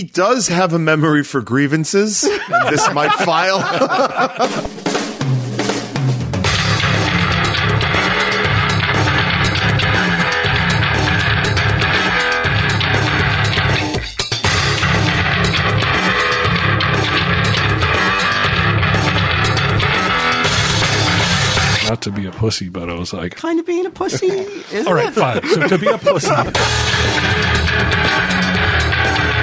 he does have a memory for grievances. and this might file. Not to be a pussy, but I was like, Kind of being a pussy, isn't all right, it? fine. So to be a pussy,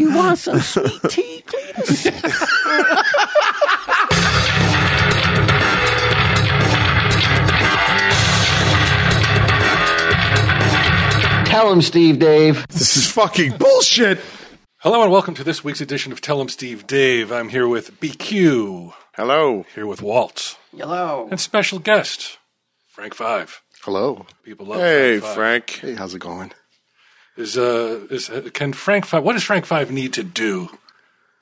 You want some sweet tea, Cletus? Tell him, Steve Dave. this is fucking bullshit. hello and welcome to this week's edition of Tell 'em Steve Dave. I'm here with BQ, Hello. here with Walt, Hello. and special guest Frank Five. Hello. People love Hey, Frank Five. Frank. Hey, how's it going? Is uh is uh, can Frank Five? What does Frank Five need to do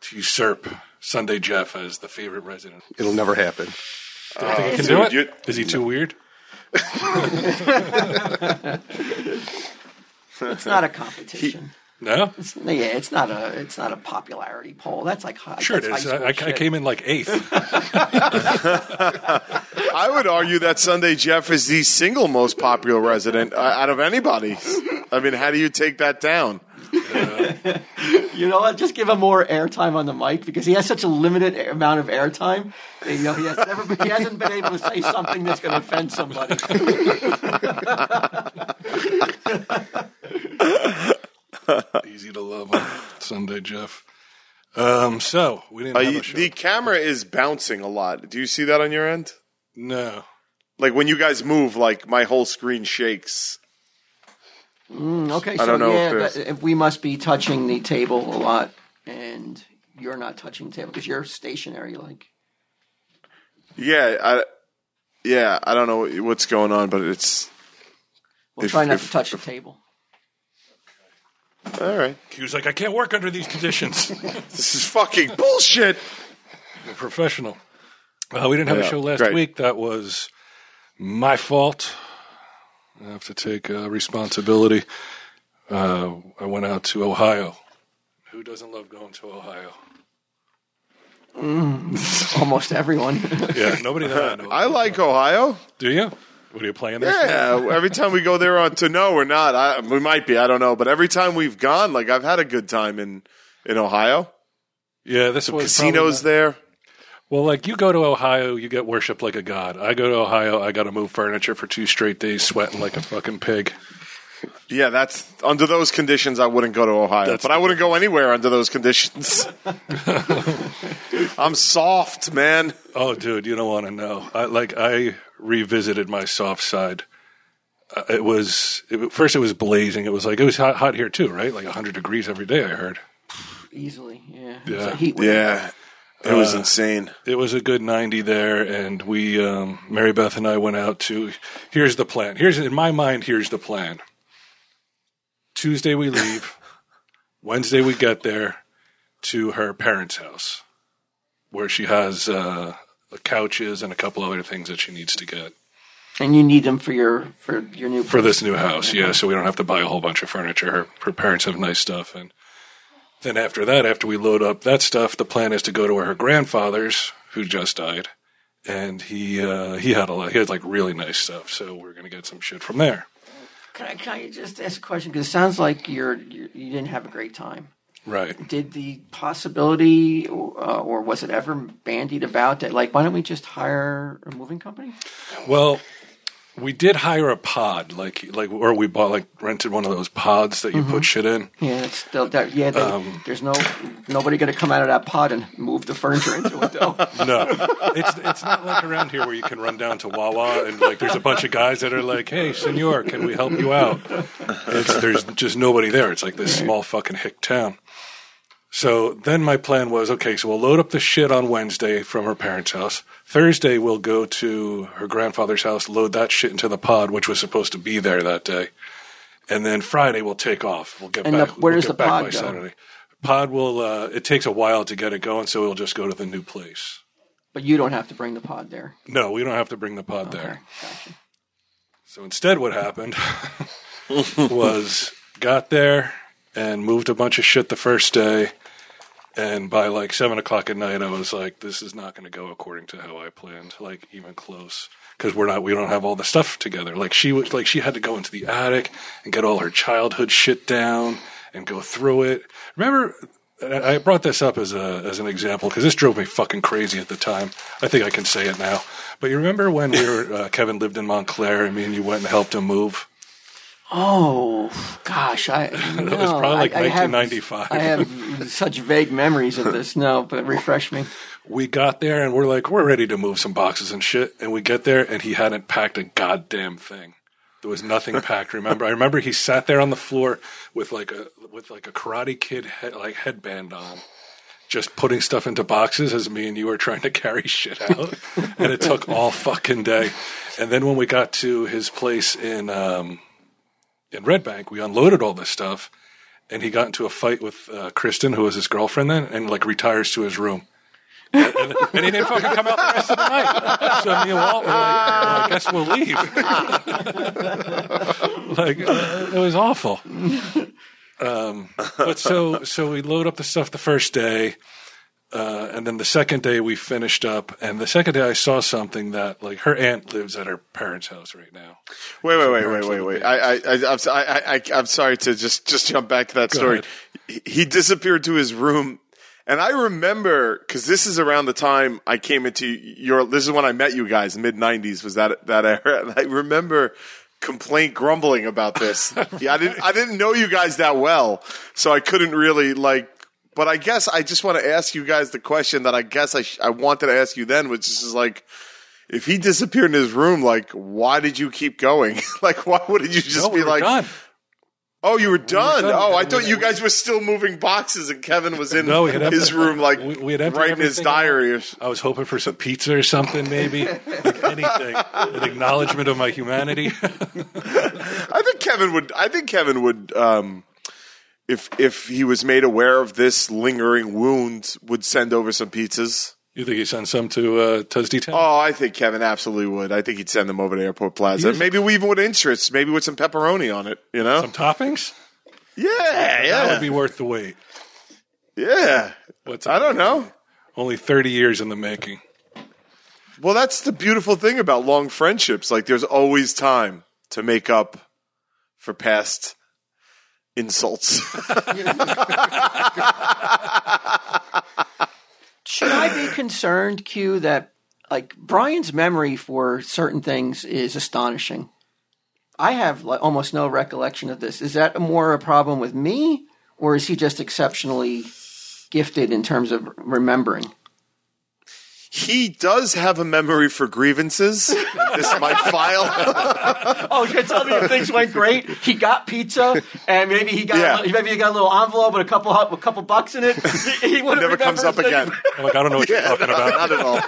to usurp Sunday Jeff as the favorite resident? It'll never happen. Do you think he can do it? you- Is he too weird? It's not a competition. No, It's, yeah, it's not a it's not a popularity poll. That's like high. sure it that's is. high I, I, I came in like eighth. I would argue that Sunday Jeff is the single most popular resident uh, out of anybody. I mean, how do you take that down? You know what? Just give him more airtime on the mic because he has such a limited a- amount of airtime. You know, he has never been, he hasn't been able to say something that's going to offend somebody. Easy to love on Sunday Jeff. Um, so we didn't Uh, have you- a show. the camera is bouncing a lot. Do you see that on your end? no. Like when you guys move, like my whole screen shakes. Okay, so don't know yeah, if if we must be touching the table a lot, and you're not touching the table because you're stationary. Like, Yeah, I, yeah, I don't know what's going on, but it's we'll If- try not if- to touch the table. All right. He was like, I can't work under these conditions. This is fucking bullshit. We're professional. Uh, we didn't have a show last great. week. That was my fault. I have to take uh, responsibility. Uh, I went out to Ohio. Who doesn't love going to Ohio? Almost everyone. Yeah, nobody that I know. I like Ohio. Do you? What are you playing there? Yeah, every time we go there on to know or not, I, we might be. I don't know, but every time we've gone, like I've had a good time in in Ohio. Yeah, this was Casinos there. Well, like you go to Ohio, you get worshipped like a god. I go to Ohio, I got to move furniture for two straight days, sweating like a fucking pig. Yeah, that's under those conditions. I wouldn't go to Ohio, That's but I wouldn't go anywhere under those conditions. I'm soft, man. Oh, dude, you don't want to know. I, like I revisited my soft side. Uh, it was it, first. It was blazing. It was like it was hot, hot here too, right? Like hundred degrees every day. I heard Easily, yeah. Yeah. It's a heat wave. Yeah, it was insane. it was a good ninety there, and we, um, Mary Beth and I, went out to. Here's the plan. Here's in my mind. Here's the plan. Tuesday we leave. Wednesday we get there to her parents' house, where she has uh, couches and a couple other things that she needs to get. And you need them for your for your new for this new house. Yeah, so we don't have to buy a whole bunch of furniture. Her, her parents have nice stuff, and then after that, after we load up that stuff, the plan is to go to her grandfather's, who just died, and he uh, he had a lot. He had like really nice stuff, so we're gonna get some shit from there. Can I, can I just ask a question? Because it sounds like you're, you're you didn't have a great time. Right. Did the possibility, uh, or was it ever bandied about that? Like, why don't we just hire a moving company? Well, we did hire a pod, like like, or we bought like rented one of those pods that you put shit in. Yeah, it's still that. Yeah, they, there's no nobody going to come out of that pod and move the furniture into it though. No, it's it's not like around here where you can run down to Wawa and like there's a bunch of guys that are like, "Hey, Senor, can we help you out?" It's, there's just nobody there. It's like this small fucking hick town. So then my plan was, okay, so we'll load up the shit on Wednesday from her parents' house. Thursday we'll go to her grandfather's house, load that shit into the pod, which was supposed to be there that day, and then Friday we'll take off. We'll get And back. the- where we'll does get the back pod by go? Saturday. Pod will. Uh, it takes a while to get it going, so we'll just go to the new place. But you don't have to bring the pod there. No, we don't have to bring the pod Okay, there. gotcha. So instead, what happened was got there and moved a bunch of shit the first day. And by like seven o'clock at night, I was like, "This is not going to go according to how I planned, like even close." Because we're not, we don't have all the stuff together. Like she was, like she had to go into the attic and get all her childhood shit down and go through it. Remember, I brought this up as a as an example because this drove me fucking crazy at the time. I think I can say it now. But you remember when we were uh, Kevin lived in Montclair and me and you went and helped him move? Oh gosh, I that was probably like 1995. I have such vague memories of this. No, but refresh me. We got there and we're like, we're ready to move some boxes and shit. And we get there and he hadn't packed a goddamn thing. There was nothing packed. Remember, I remember he sat there on the floor with like a with like a Karate Kid head, like headband on, just putting stuff into boxes as me and you were trying to carry shit out. and it took all fucking day. And then when we got to his place in um, in Red Bank, we unloaded all this stuff, and he got into a fight with uh, Kristen, who was his girlfriend then, and like retires to his room. and, he didn't fucking come out the rest of the night. So me and Walt were like, well, I guess we'll leave. like uh, it was awful. Um, but so so we load up the stuff the first day, uh, and then the second day we finished up. And the second day I saw something that like her aunt lives at her parents' house right now. Wait, wait, wait, wait, wait, wait. I, I, I, I'm, I, I, I'm sorry to just, just jump back to that Go story. ahead. He- He disappeared to his room, and I remember because this is around the time I came into your. This is when I met you guys, mid '90s. Was that that era? And I remember complaint grumbling about this. yeah, I didn't, I didn't know you guys that well, so I couldn't really like. But I guess I just want to ask you guys the question that I guess I, sh- I wanted to ask you then, which is like, if he disappeared in his room, like, why did you keep going? like, why wouldn't you just No, be we like, done. oh, you were done? done. Oh, I thought you guys were still moving boxes and Kevin was in No, his room, like, we- we had writing his diary. or- I was hoping for some pizza or something, maybe like anything, an acknowledgement of my humanity. I think Kevin would, I think Kevin would, um, if, if he was made aware of this lingering wound, would send over some pizzas. you think he sent some to uh, Tuesday Town? Oh, I think Kevin absolutely would. I think he'd send them over to Airport Plaza. Maybe we even with interest, maybe with some pepperoni on it, you know? Some toppings? yeah, That yeah. would be worth the wait. yeah. What's I don't know. Only 30 years in the making. Well, that's the beautiful thing about long friendships. Like, there's always time to make up for past insults. Should I be concerned, Q, that like Brian's memory for certain things is astonishing? I have like almost no recollection of this. Is that more a problem with me, or is he just exceptionally gifted in terms of remembering? He does have a memory for grievances. this might file. Oh, you're telling me if things went great, he got pizza, and maybe he got Yeah. a, maybe he got a little envelope with a couple a couple bucks in it. He, he Never comes up again. I'm like, I don't know what you're talking about. Not at all.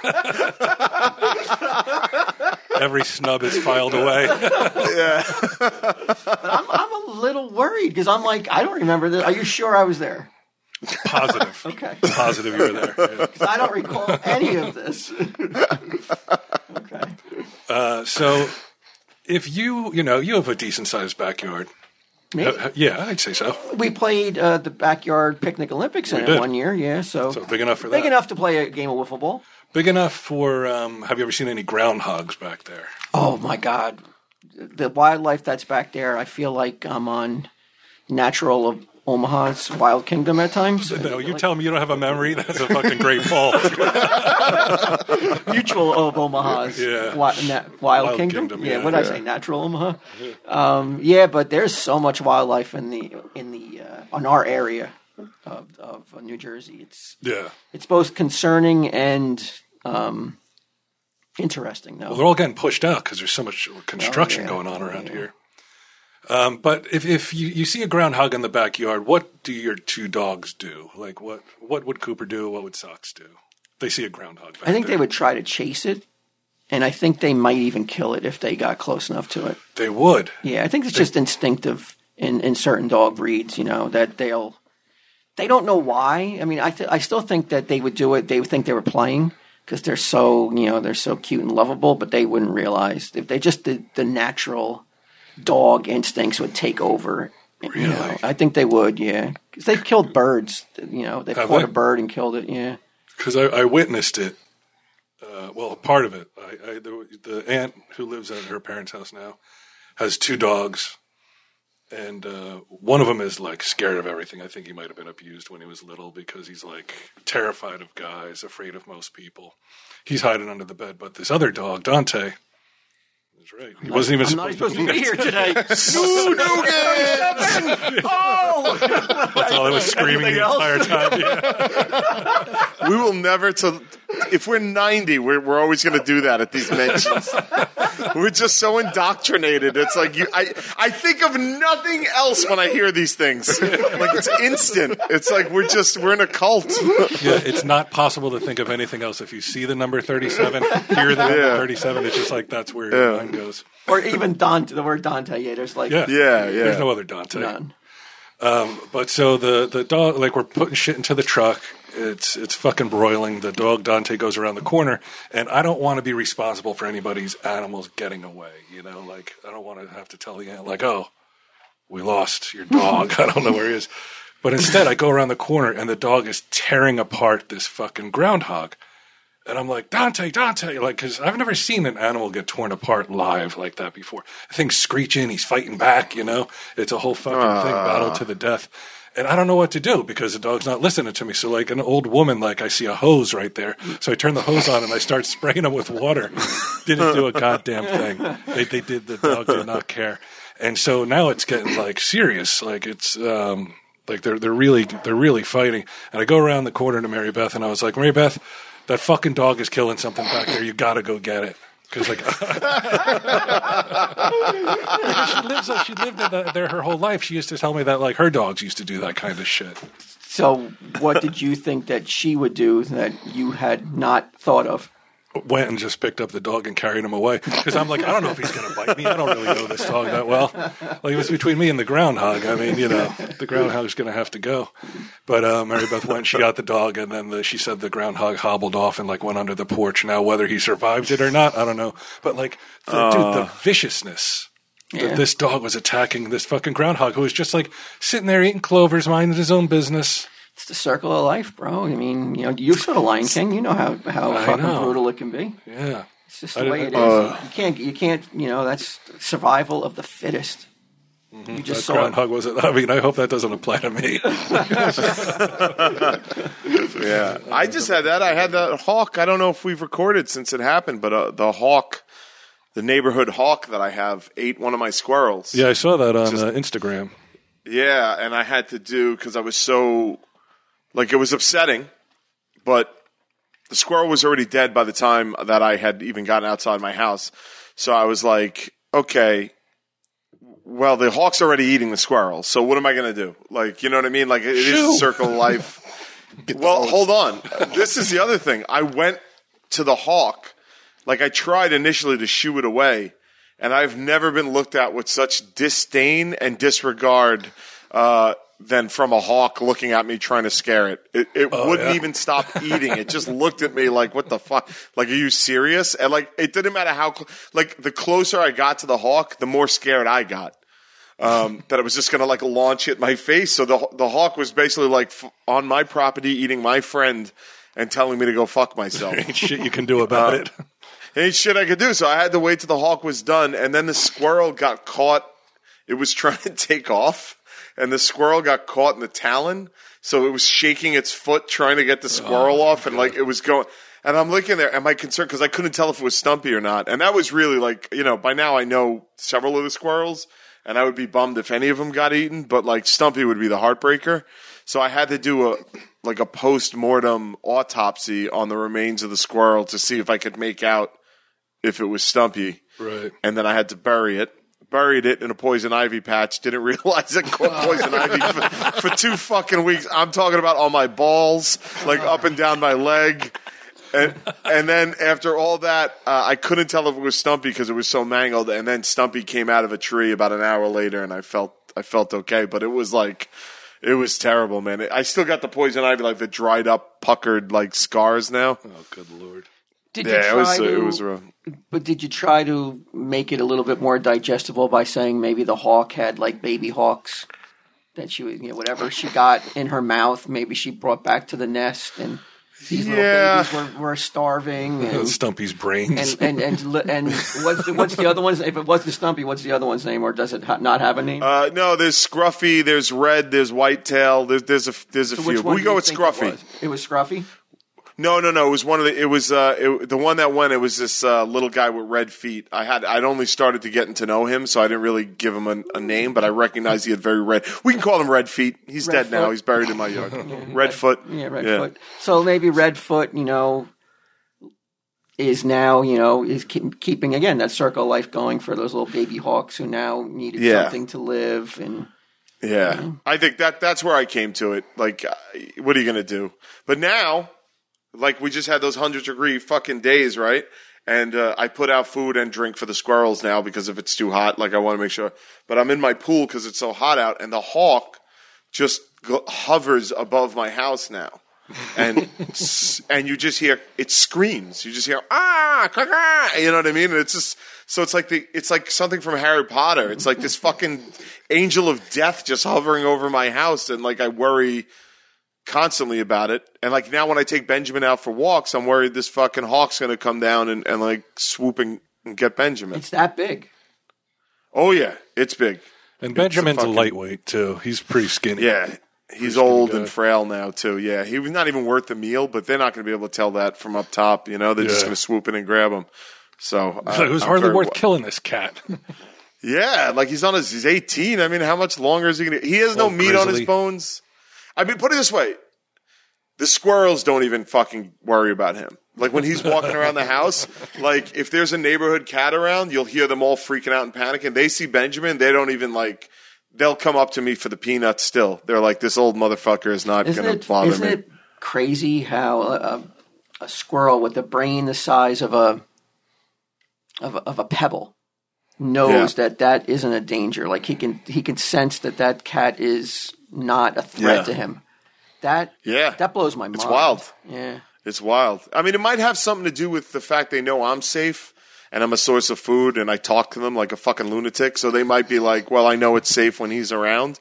Every snub is filed away. Yeah. I'm, I'm a little worried because I'm like, I don't remember this. Are you sure I was there? Positive. Okay. Positive you were there. Yeah. 'Cause I don't recall any of this. okay. Uh, so, if you, you know, you have a decent sized backyard. Me? Uh, Yeah, I'd say so. We played uh, the backyard picnic Olympics in We it did. one year, yeah. So, So big enough for that. big that. enough to play a game of wiffle ball. Big enough for. Um, have you ever seen any groundhogs back there? Oh my God, the wildlife that's back there. I feel like I'm on Natural of Omaha's Wild Kingdom at times. No, you tell me you don't have a memory. That's a fucking great fall. Mutual of Omaha's Yeah. Wi- Na- Wild, Wild Kingdom. Kingdom, yeah, yeah. what did I say? Natural Omaha. Um, yeah, but there's so much wildlife in the in the uh, on our area of, of uh, New Jersey. It's yeah. it's both concerning and um, interesting. though. Well, they're all getting pushed out because there's so much construction yeah. going on around here. Um, but if, if you, you see a groundhog in the backyard, what do your two dogs do? Like what what would Cooper do? What would Sox do? They see a groundhog. Back I think there. they would try to chase it, and I think they might even kill it if they got close enough to it. They would. Yeah, I think it's just instinctive in, in certain dog breeds, you know, that they'll they don't know why. I mean, I th- I still think that they would do it. They would think they were playing because they're so you know they're so cute and lovable, but they wouldn't realize if they just did the natural dog instincts would take over. You know, I think they would, yeah. 'Cause they've killed birds. You know, they Have caught they? a bird and killed it. Yeah. because I, I witnessed it. Uh, well, part of it. I, I the, the aunt who lives at her parents' house now has two dogs, and uh, one of them is like scared of everything. I think he might have been abused when he was little because he's like terrified of guys, afraid of most people. He's hiding under the bed. But this other dog, Dante, is right. He wasn't even I'm not supposed, supposed to be here today. Snoogan! oh, That's all I was screaming the else? entire time. Yeah. We will never to. If we're ninety, we're we're always going to do that at these mentions. we're just so indoctrinated. It's like you. I I think of nothing else when I hear these things. Like it's instant. It's like we're just we're in a cult. Yeah, it's not possible to think of anything else. If you see the number 37, hear the number Yeah. 37, it's just like that's where your Yeah. mind goes. or even Dante, the word Dante. Yeah, there's like Yeah. Yeah, yeah. There's no other Dante. none. Um, but so the, the dog, like we're putting shit into the truck. It's it's fucking broiling. The dog Dante goes around the corner, and I don't want to be responsible for anybody's animals getting away. You know, like I don't want to have to tell the aunt, like, oh, we lost your dog. I don't know where he is. But instead, I go around the corner, and the dog is tearing apart this fucking groundhog. And I'm like, Dante, Dante, like, because I've never seen an animal get torn apart live like that before. The thing's screeching, he's fighting back, you know? It's a whole fucking thing, battle ah. to the death. And I don't know what to do because the dog's not listening to me. So, like an old woman, like I see a hose right there. So I turn the hose on and I start spraying him with water. Didn't do a goddamn thing. They, they did, the dog did not care. And so now it's getting like serious. Like it's, um, like they're they're really they're really fighting. And I go around the corner to Mary Beth, and I was like, Mary Beth, that fucking dog is killing something back there. You got to go get it. Because like she lives, uh, she lived in the, there her whole life. She used to tell me that like her dogs used to do that kind of shit. So, what did you think that she would do that you had not thought of? Went and just picked up the dog and carried him away. Because I'm like, I don't know if he's going to bite me. I don't really know this dog that well. Like it was between me and the groundhog. I mean, you know, the groundhog's going to have to go. But uh, Mary Beth went. She got the dog, and then the, she said the groundhog hobbled off and like went under the porch. Now, whether he survived it or not, I don't know. But like, the, dude, the viciousness. Yeah. That this dog was attacking this fucking groundhog who was just like sitting there eating clovers, minding his own business. It's the circle of life, bro. I mean, you know, you saw the Lion King. You know how how I fucking know. brutal it can be. Yeah. It's just I the way it didn't- is. you can't. You can't. You know, that's survival of the fittest. You just That saw it. groundhog was I mean, I hope that doesn't apply to me. Yeah, I just had that. I had that hawk. I don't know if we've recorded since it happened, but uh, the hawk, the neighborhood hawk that I have, ate one of my squirrels. yeah, I saw that on uh, Instagram. Yeah, and I had to do because I was so like it was upsetting, but the squirrel was already dead by the time that I had even gotten outside my house. So I was like, okay, well, the hawk's already eating the squirrel. So what am I going to do? Like, you know what I mean? Like it is a circle of life. well, hold on. This is the other thing. I went to the hawk. Like I tried initially to shoo it away, and I've never been looked at with such disdain and disregard uh, than from a hawk looking at me trying to scare it. It, it wouldn't yeah. even stop eating. It just looked at me like, "What the fuck? Like, are you serious?" And like, it didn't matter how. Cl- like, the closer I got to the hawk, the more scared I got. Um, that it was just going to like launch at my face. So the the hawk was basically like f- on my property, eating my friend, and telling me to go fuck myself. Ain't shit you can do about it. ain't shit I could do. So I had to wait till the hawk was done, and then the squirrel got caught. It was trying to take off, and the squirrel got caught in the talon. So it was shaking its foot trying to get the squirrel oh, off, and like it was going. And I'm looking there, am I concerned? Because I couldn't tell if it was Stumpy or not. And that was really like, you know, by now I know several of the squirrels, and I would be bummed if any of them got eaten. But like Stumpy would be the heartbreaker. So I had to do a like a post mortem autopsy on the remains of the squirrel to see if I could make out if it was Stumpy. Right. And then I had to bury it. Buried it in a poison ivy patch. Didn't realize it caught poison ivy for, for two fucking weeks. I'm talking about on my balls, like up and down my leg. And, and then after all that, uh, I couldn't tell if it was Stumpy because it was so mangled. And then Stumpy came out of a tree about an hour later, and I felt I felt okay. But it was like it was terrible, man. I still got the poison ivy, like the dried up, puckered like scars now. Oh, good lord. Did you Yeah, try it was to? it was rough. But did you try to make it a little bit more digestible by saying maybe the hawk had like baby hawks that she, would- you know, whatever she got in her mouth, maybe she brought back to the nest, and these Yeah. little babies were, were starving. And, Stumpy's brains. and and and, li- and what's the, what's the other one's? If it was the Stumpy, what's the other one's name, or does it ha- not have a name? Uh, no, there's Scruffy, there's Red, there's Whitetail, there's there's a there's a So few. which one We do go you with think Scruffy. It was? it was Scruffy. No, no, no. It was one of the. It was uh, it, the one that went. It was this uh, little guy with red feet. I had. I'd only started to getting to know him, so I didn't really give him a, a name, but I recognized he had very red. We can call him Red Feet. He's Red dead now. He's buried in my yard. Redfoot. Yeah, Redfoot. So maybe Redfoot, you know, is now, you know, is keep, keeping again that circle of life going for those little baby hawks who now needed Yeah. something to live and Yeah, I think that that's where I came to it. Like, uh, what are you gonna do? But now, like, we just had those hundred degree fucking days, right? And uh, I put out food and drink for the squirrels now because if it's too hot, like I want to make sure. But I'm in my pool because it's so hot out, and the hawk just go- hovers above my house now. and s- and you just hear it screams. You just hear ah, caw-caw," you know what I mean? And it's just so it's like the it's like something from Harry Potter. It's like this fucking angel of death just hovering over my house, and like I worry constantly about it. And like now when I take Benjamin out for walks, I'm worried this fucking hawk's gonna come down and, and like swoop and, and get Benjamin. it's that big. Oh yeah, it's big. and Benjamin's a fucking- lightweight too. He's pretty skinny. Yeah. He's old and frail now too. Yeah, he was not even worth the meal, but they're not going to be able to tell that from up top. You know, they're just going to swoop in and grab him. So uh, it was I'm hardly worth wa- killing this cat. Yeah, like he's on his he's 18. I mean, how much longer is he going to? He has no Well, meat on his bones. I mean, put it this way: the squirrels don't even fucking worry about him. Like when he's walking around the house, like if there's a neighborhood cat around, you'll hear them all freaking out and panicking. They see Benjamin, they don't even like. They'll come up to me for the peanuts. Still, they're like, "This old motherfucker is not going to bother isn't me." it crazy how a, a, a squirrel with a brain the size of a of of a pebble knows Yeah. that that isn't a danger. Like he can he can sense that that cat is not a threat Yeah. to him. That Yeah, that blows my mind. It's wild. Yeah. It's wild. I mean, it might have something to do with the fact they know I'm safe and I'm a source of food and I talk to them like a fucking lunatic. So they might be like, well, I know it's safe when he's around.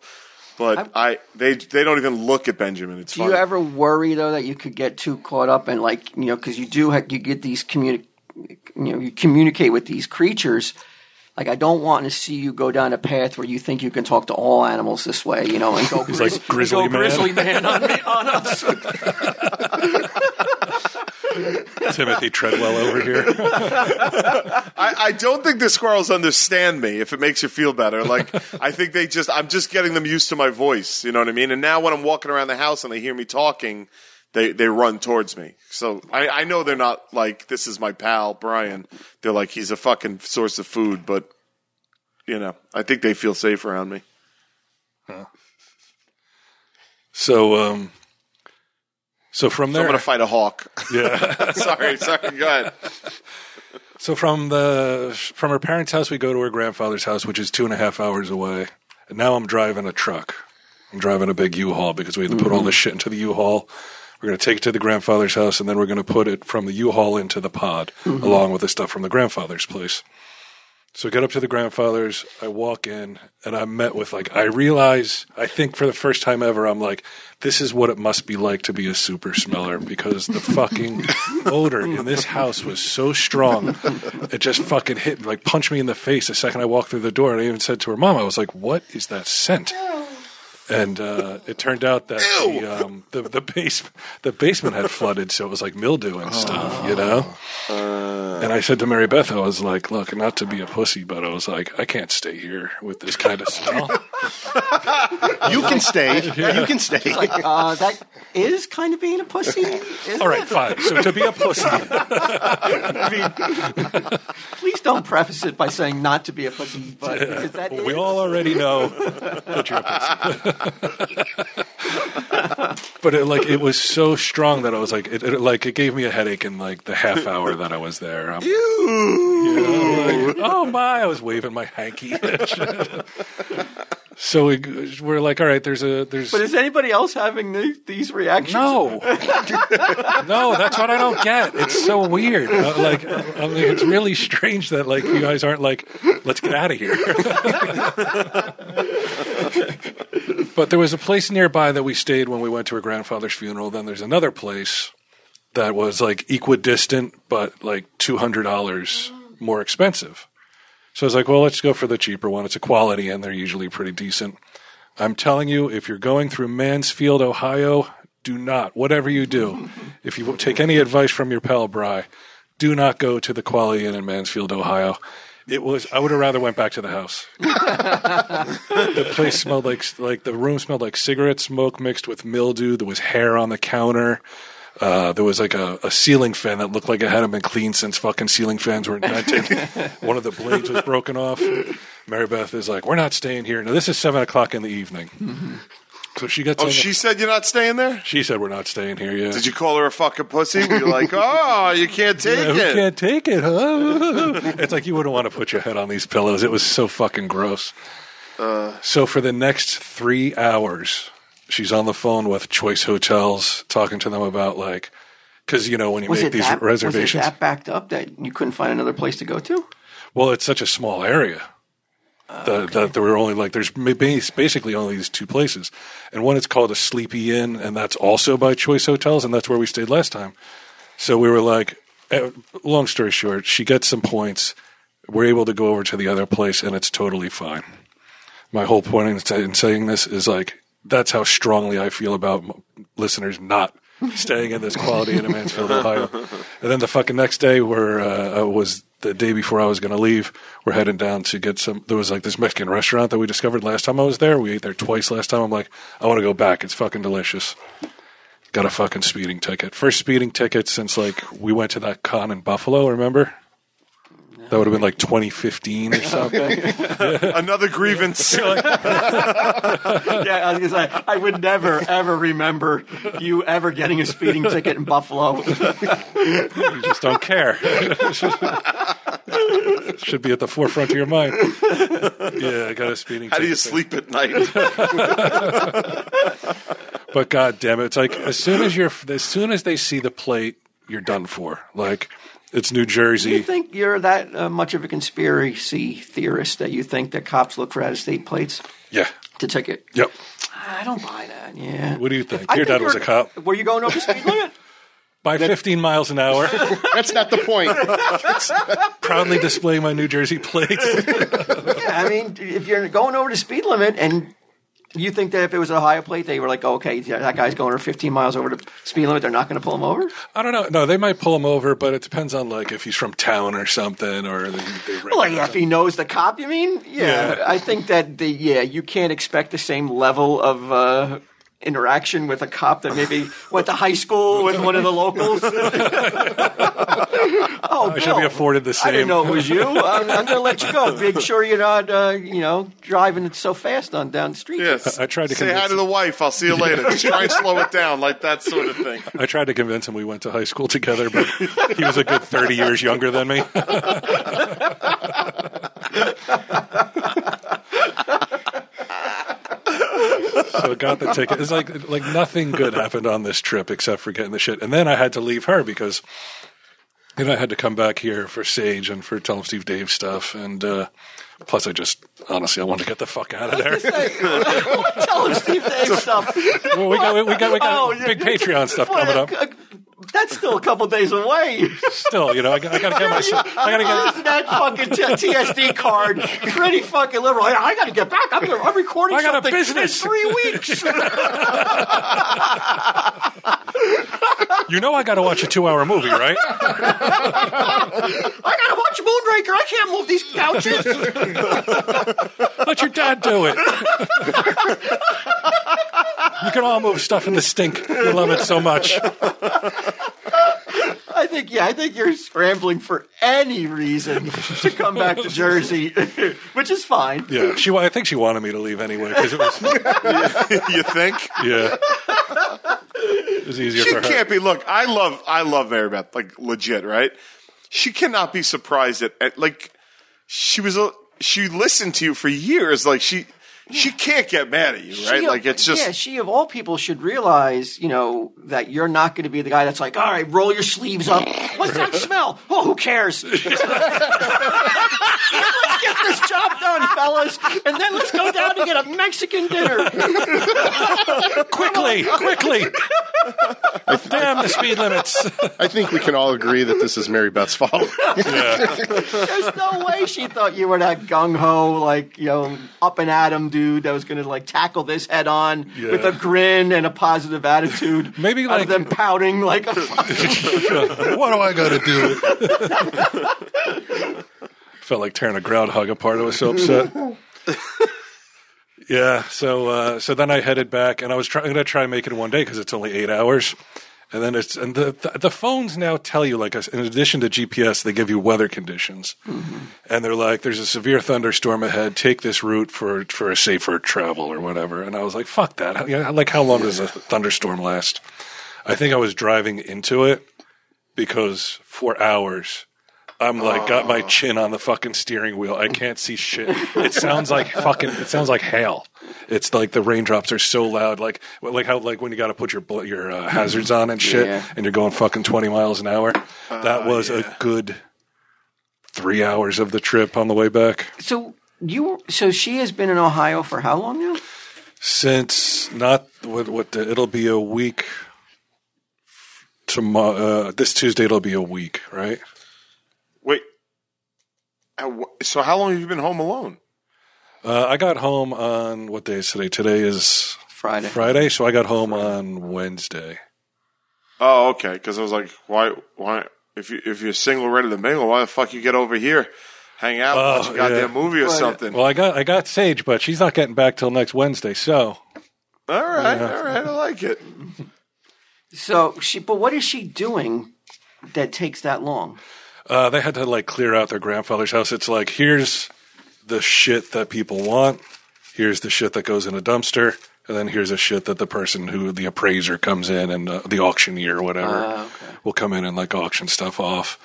But I, they they don't even look at Benjamin. It's Do you ever worry though that you could get too caught up and like you know because you do ha- you get these communi- you know you communicate with these creatures. Like I don't want to see you go down a path where you think you can talk to all animals this way, you know, and go, He's like Grizzly and go Man. grizzly man on, me, on us. Timothy Treadwell over here. I, I don't think the squirrels understand me. If it makes you feel better, like I think they just I'm just getting them used to my voice. You know what I mean? And now when I'm walking around the house and they hear me talking, they they run towards me. So I, I know they're not like this is my pal Brian. They're like he's a fucking source of food, but you know I think they feel safe around me. So, um, so from So I'm gonna fight a hawk. yeah. sorry, sorry. Go ahead. So from the from her parents' house, we go to her grandfather's house, which is two and a half hours away. And now I'm driving a truck. I'm driving a big U-Haul because we had to put all this shit into the U-Haul. We're going to take it to the grandfather's house, and then we're going to put it from the U-Haul into the pod, mm-hmm. along with the stuff from the grandfather's place. So I get up to the grandfather's. I walk in, and I'm met with like I realize. I think for the first time ever, I'm like, this is what it must be like to be a super smeller because the fucking odor in this house was so strong. It just fucking hit, like punched me in the face the second I walked through the door. And I even said to her mom, I was like, "What is that scent?" And uh, it turned out that the, um, the the base the basement had flooded, so it was like mildew and stuff, you know. and I said to Mary Beth, I was like, "Look, not to be a pussy, but I was like, I can't stay here with this kind of smell." You can stay. You can stay. Uh, that is kind of being a pussy. isn't All right, it? fine. So to be a pussy, Please don't preface it by saying not to be a pussy, but because that we is- all already know that you're a pussy. but it, like it was so strong that I was like, it, it like it gave me a headache in like the half hour that I was there. I'm, you know, like, oh my! I was waving my hanky. So we, we're like, all right, there's a there's But is anybody else having the, these reactions? no, no. That's what I don't get. It's so weird. Uh, like, I mean, it's really strange that like you guys aren't like, let's get out of here. But there was a place nearby that we stayed when we went to her grandfather's funeral. Then there's another place that was like equidistant, but like two hundred dollars more expensive. So I was like, well, let's go for the cheaper one. It's a quality, and they're usually pretty decent. I'm telling you, if you're going through Mansfield, Ohio, do not, whatever you do, if you take any advice from your pal Bry, do not go to the Quality Inn in Mansfield, Ohio. It was. I would have rather went back to the house. the place smelled like like the room smelled like cigarette smoke mixed with mildew. There was hair on the counter. Uh, there was like a, a ceiling fan that looked like it hadn't been cleaned since fucking ceiling fans were invented. One of the blades was broken off. Mary Beth is like, "We're not staying here." Now this is seven o'clock in the evening, so she gets. Oh, in- she said you're not staying there? she said, "We're not staying here." Yeah. Did you call her a fucking pussy? You're like, oh, you can't take Yeah, who it. can't take it, huh? it's like you wouldn't want to put your head on these pillows. It was so fucking gross. Uh. so for the next three hours, she's on the phone with Choice Hotels, talking to them about like, because you know when you make it, these that, reservations, was it that backed up that you couldn't find another place to go to? well, it's such a small area. That, that there were only like there's basically only these two places, and one is called a Sleepy Inn, and that's also by Choice Hotels, and that's where we stayed last time. So we were like, eh, long story short, she gets some points. We're able to go over to the other place, and it's totally fine. My whole point in, in saying this is like that's how strongly I feel about listeners not staying in this quality in Mansfield, Ohio. And then the fucking next day, where uh, uh, was the day before I was going to leave, we're heading down to get some. There was like this Mexican restaurant that we discovered last time I was there. We ate there twice last time. I'm like, I want to go back. It's fucking delicious. Got a fucking speeding ticket. First speeding ticket since like we went to that con in Buffalo. Remember? That would have been like 2015 or something. Another grievance. yeah, I was gonna say, I would never ever remember you ever getting a speeding ticket in Buffalo. you just don't care. Should be at the forefront of your mind. Yeah, I got a speeding How do you sleep at night? But god damn it, it's like as soon as you're as soon as they see the plate, you're done for. Like it's New Jersey. Do you think you're that uh, much of a conspiracy theorist that you think that cops look for out-of-state plates Yeah. to ticket? Yep. I don't buy that. Yeah. What do you think? I Your dad was a cop. Were you going over the speed limit? By 15 miles an hour, That's not the point. proudly displaying my New Jersey plates. yeah, I mean, if you're going over the speed limit and you think that if it was a higher plate, they were like, oh, okay, yeah, that guy's going over 15 miles over the speed limit, they're not going to pull him over? I don't know. No, they might pull him over, but it depends on like if he's from town or something, or they, they Well, yeah, if he knows the cop, you mean? Yeah, Yeah. I think that the yeah, you can't expect the same level of uh, interaction with a cop that maybe went to high school with one of the locals. oh, I should be Bill, afforded the same. I same. didn't know it was you. I'm, I'm going to let you go. Make sure you're not, uh, you know, driving it so fast on down the street. Yes. I tried to say hi to the wife. I'll see you later. Just try and slow it down, like that sort of thing. I tried to convince him we went to high school together, but he was a good 30 years younger than me. so I got the ticket. It's like like nothing good happened on this trip except for getting the shit. And then I had to leave her because know I had to come back here for Sage and for Tell 'em Steve Dave stuff. And uh, plus, I just honestly I want to get the fuck out of there. Tell him Steve Dave stuff. well, we got we got we got Oh, yeah. big Patreon stuff coming up. That's still a couple days away. Still, you know, I, got- I got to get myself. I got to get. Isn't that fucking t- TSD card pretty fucking liberal? I, I got to get back. I'm, gonna, I'm recording I got a something business. in three weeks. You know, I got to watch a two-hour movie, right? I got to watch Moonraker. I can't move these couches. Let your dad do it. you can all move stuff in the stink. You love it so much. I think, yeah, I think you're scrambling for any reason to come back to Jersey, which is fine. Yeah, she. I think she wanted me to leave anyway because it was. You think? Yeah, it was easier She for her. can't be. Look, I love, I love Mary Beth, like legit, right? She cannot be surprised at, at like, she was a, she listened to you for years. Like she, she can't get mad at you, right? She- like it's just yeah. She of all people should realize, you know, that you're not going to be the guy that's like, all right, roll your sleeves up. What's that smell? Oh, who cares? let's get this job done, fellas, and then let's go down to get a Mexican dinner. quickly, quickly. Damn the speed limits. I think we can all agree that this is Mary Beth's fault. There's no way she thought you were that gung ho, like you know, up and at 'em dude that was going to like tackle this head on Yeah. with a grin and a positive attitude. Maybe, other like- than pouting like a. what do I got to do? Felt like tearing a groundhog apart. I was so upset. yeah. So uh, so then I headed back, and I was trying to try and make it in one day because it's only eight hours. And then it's and the, the the phones now tell you like in addition to GPS they give you weather conditions, mm-hmm. and they're like there's a severe thunderstorm ahead. Take this route for for a safer travel or whatever. And I was like fuck that. Like how long does a thunderstorm last? I think I was driving into it because for hours I'm like got my chin on the fucking steering wheel. I can't see shit. It sounds like fucking. It sounds like hail. It's like the raindrops are so loud. Like like how like when you got to put your your uh, hazards on and shit, Yeah. and you're going fucking 20 miles an hour. that was a good three hours of the trip on the way back. so you, so she has been in Ohio for how long now? Since not what what the, it'll be a week. Tomorrow, uh, this Tuesday it'll be a week, right? Wait. Wh- So how long have you been home alone? Uh, I got home on what day is today? Today is Friday. Friday, so I got home on Wednesday. Oh, okay. Because I was like, why? Why? If you if you're single, ready to mingle, why the fuck you get over here, hang out, watch Oh, a goddamn yeah. movie or Right. something? Well, I got I got Sage, but she's not getting back till next Wednesday. So all right, all right. I like it. So she, but what is she doing that takes that long? Uh, they had to like clear out their grandfather's house. It's like here's the shit that people want. Here's the shit that goes in a dumpster, and then here's the shit that the person who the appraiser comes in and uh, the auctioneer or whatever Ah, okay. will come in and like auction stuff off.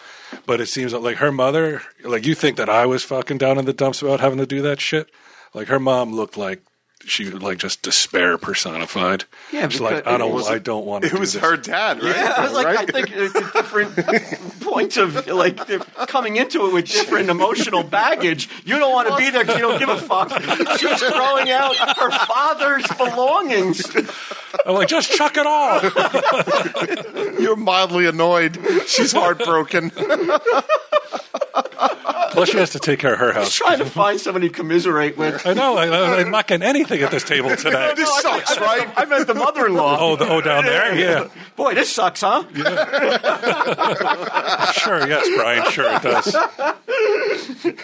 But it seems like her mother, like you think that I was fucking down in the dumps about having to do that shit. Like her mom looked like she like just despair personified. Yeah, She's like I don't, I don't want to. It do was this. her dad, right? Yeah, I was like, Right? I think it's a different points of like coming into it with different emotional baggage. You don't want to be there because you don't give a fuck. She's throwing out her father's belongings. I'm like, just chuck it all. You're mildly annoyed. She's heartbroken. Plus, she has to take care of her house. I'm Trying to find somebody to commiserate with. I know. I, I, I'm not getting anything at this table today. this sucks, right? I meant the mother-in-law. Oh, the, oh, down there, yeah, Boy, this sucks, huh? sure, yes, Brian, sure it does.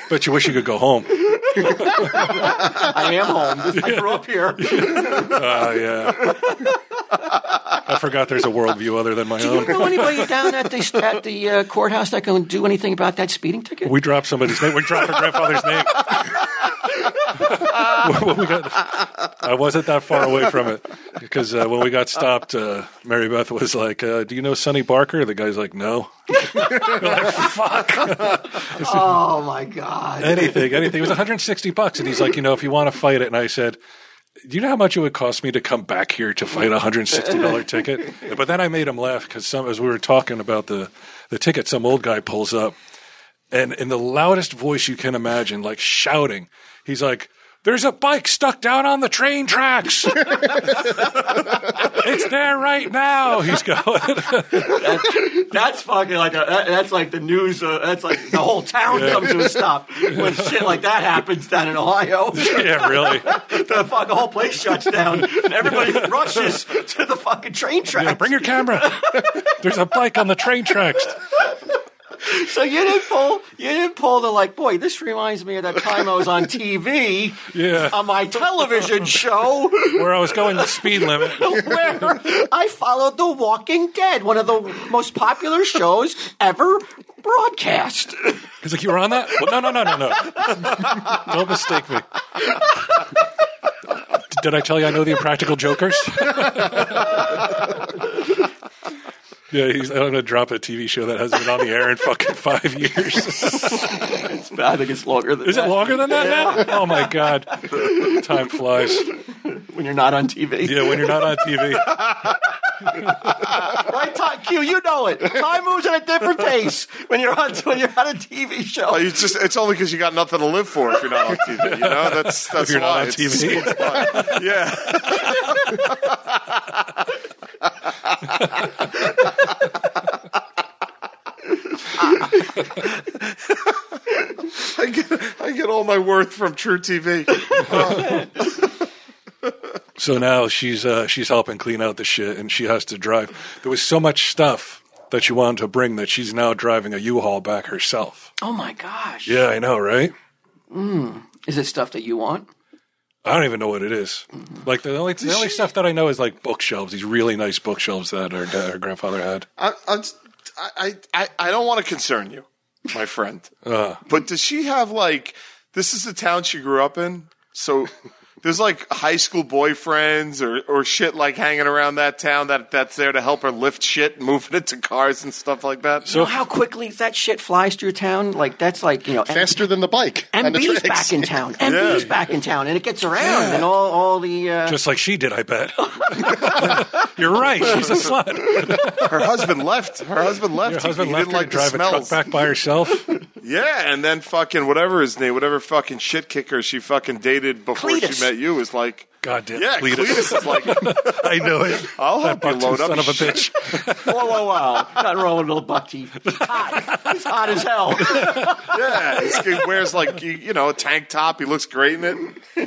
But you wish you could go home. I am home. I grew up here. Uh, yeah. I forgot there's a worldview other than my own. Do you know anybody down at the at the uh, courthouse that can do anything about that speeding ticket? We dropped somebody's name. We dropped her grandfather's name. when we got, I wasn't that far away from it because uh, when we got stopped, uh, Mary Beth was like, uh, "Do you know Sonny Barker?" The guy's like, "No." Like, "Fuck." oh my god! anything, anything. It was 160 bucks, and he's like, you know, if you want to fight it, and I said. Do you know how much it would cost me to come back here to fight a hundred sixty dollar ticket? But then I made him laugh because some as we were talking about the the ticket, some old guy pulls up and in the loudest voice you can imagine, like shouting, he's like, "There's a bike stuck down on the train tracks. it's there right now." He's going. That's fucking like a, that, that's like the news. Uh, that's like the whole town comes to a stop when shit like that happens down in Ohio. yeah, really. the fucking whole place shuts down and everybody rushes to the fucking train tracks. Yeah, bring your camera. There's a bike on the train tracks. so you didn't pull. You didn't pull the like. Boy, this reminds me of that time I was on TV Yeah. on my television show Where I was going the speed limit. where I followed The Walking Dead, one of the most popular shows ever broadcast. He's like, you were on that? Well, no, no, no, no, no. Don't mistake me. Did I tell you I know the Impractical Jokers? Yeah, he's, I'm going to drop a TV show that hasn't been on the air in fucking five years. I think it's longer than Is it that. longer than that now? Oh my god, time flies. when you're not on TV. Yeah, when you're not on TV. Right, time, Q, you know it. Time moves at a different pace when you're on when you're on a TV show. Oh, just it's only because you got nothing to live for if you're not on TV. You know that's that's you're not why on TV. a sports line. Yeah. I get I get all my worth from truTV. So now she's uh, she's helping clean out the shit, and she has to drive. There was so much stuff that she wanted to bring that she's now driving a U-Haul back herself. oh my gosh. Yeah, I know, right? Is it stuff that you want? I don't even know what it is. Like the only the only stuff that I know is like bookshelves. These really nice bookshelves that her, her grandfather had. I, I'm, I, I, I don't want to concern you, my friend. Uh, But does she have like this is the town she grew up in? So there's like high school boyfriends or, or shit like hanging around that town that that's there to help her lift shit, and moving it to cars and stuff like that. You know how quickly that shit flies through town? Like that's like you know, Faster than the bike. and the MB's back in town. MB's back in town, and it gets around, and all all the uh, just like she did, I bet. You're right. She's a slut. her husband left. Her husband left. Your He- husband he, left didn't her like to the drive a truck back by herself. Yeah, and then fucking whatever his name, whatever fucking shit kicker she fucking dated before Cletus. she met you is like, Goddamn, yeah, Cletus. Cletus is like, I know it. I'll help you Buxton load up. son of a shit. bitch. whoa whoa whoa, nothing rolling with little buck teeth. He's hot. He's hot as hell. Yeah, he's- he wears like you you know a tank top. He looks great in it.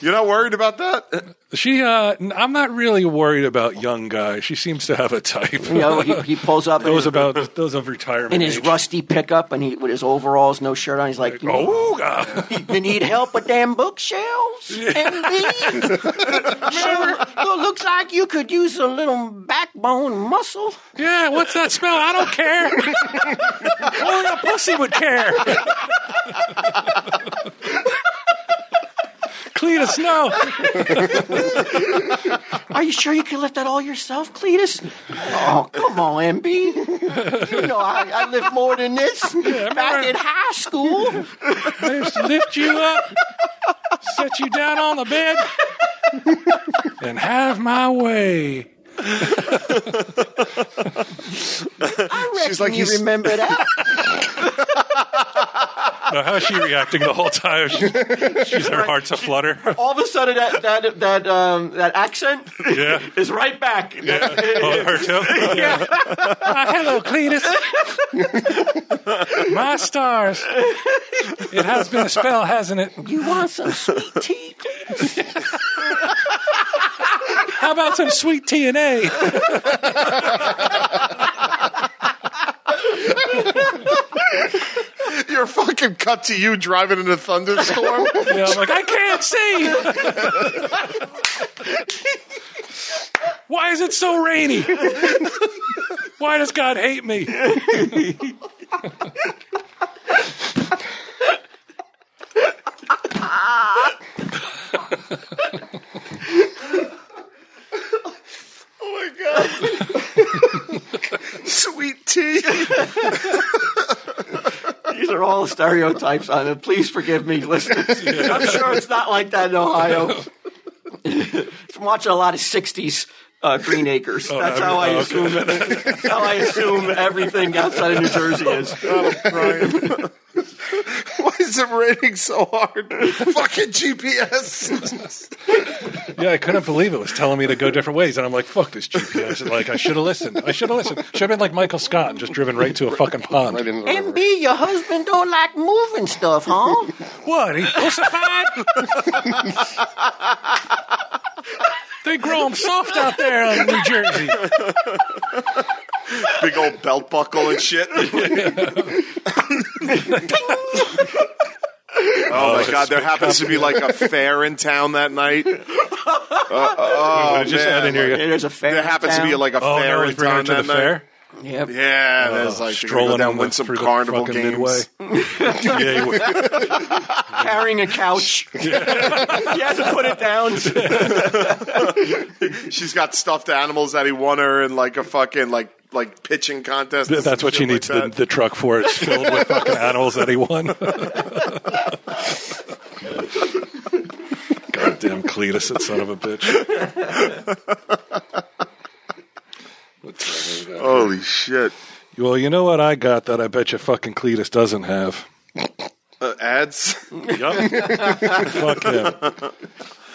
You're not worried about that? She, uh, n- I'm not really worried about young guys. She seems to have a type. You know, he, he pulls up in those his, about those of retirement. in his age. rusty pickup, and he with his overalls, no shirt on. He's like, you, Oh God! you need help with damn bookshelves, MB? Sure, well, looks like you could use a little backbone muscle. Yeah, what's that smell? I don't care. Only a pussy would care. Cletus, no. Are you sure you can lift that all yourself, Cletus? Oh, come on, MB. You know I, I lift more than this. Back in high school. I used to lift you up, set you down on the bed, and have my way. I reckon like, you he's- remember that. Now, how's she reacting the whole time? She's, she's her heart's a flutter. All of a sudden, that that that um, that accent Yeah. is right back. Oh, her too. Yeah. Ah, hello, Cletus. My stars. It has been a spell, hasn't it? You want some sweet tea, Cletus? How about some sweet tea and A? You're fucking cut to you driving in a thunderstorm. Yeah, I'm like, I can't see. Why is it so rainy? Why does God hate me? oh sweet tea. These are all stereotypes on it. Please forgive me, listeners. I'm sure it's not like that in Ohio. I'm watching a lot of '60s uh, Green Acres. That's how I oh, assume it. That's how I assume everything outside of New Jersey is. Why is it raining so hard? fucking GPS. Yeah, I couldn't believe it was telling me to go different ways, and I'm like, "Fuck this GPS!" And like, I should have listened. I should have listened. Should have been like Michael Scott and just driven right to a fucking pond. Right into. MB, your husband don't like moving stuff, huh? What? He pussified? they grow them soft out there in New Jersey. Big old belt buckle and shit. Oh my god! There happens to be like a fair in town that night. Uh, oh Just man. add in here. Yeah, there's a fair. There happens to be town. like a Oh, fair now in we bring her town to that the fair. night. Yep. Yeah, there's like they're go strolling down on win some through carnival the fucking games. midway. yeah, he would. Carrying a couch. he has to put it down. She's got stuffed animals that he won her in like a fucking like like pitching contest. That's what she shit needs like the, the truck for. It's filled with fucking animals that he won. Goddamn Cletus, that son of a bitch. What's that? Holy shit! Well, you know what I got that I bet you fucking Cletus doesn't have? Uh, ads. Fuck him.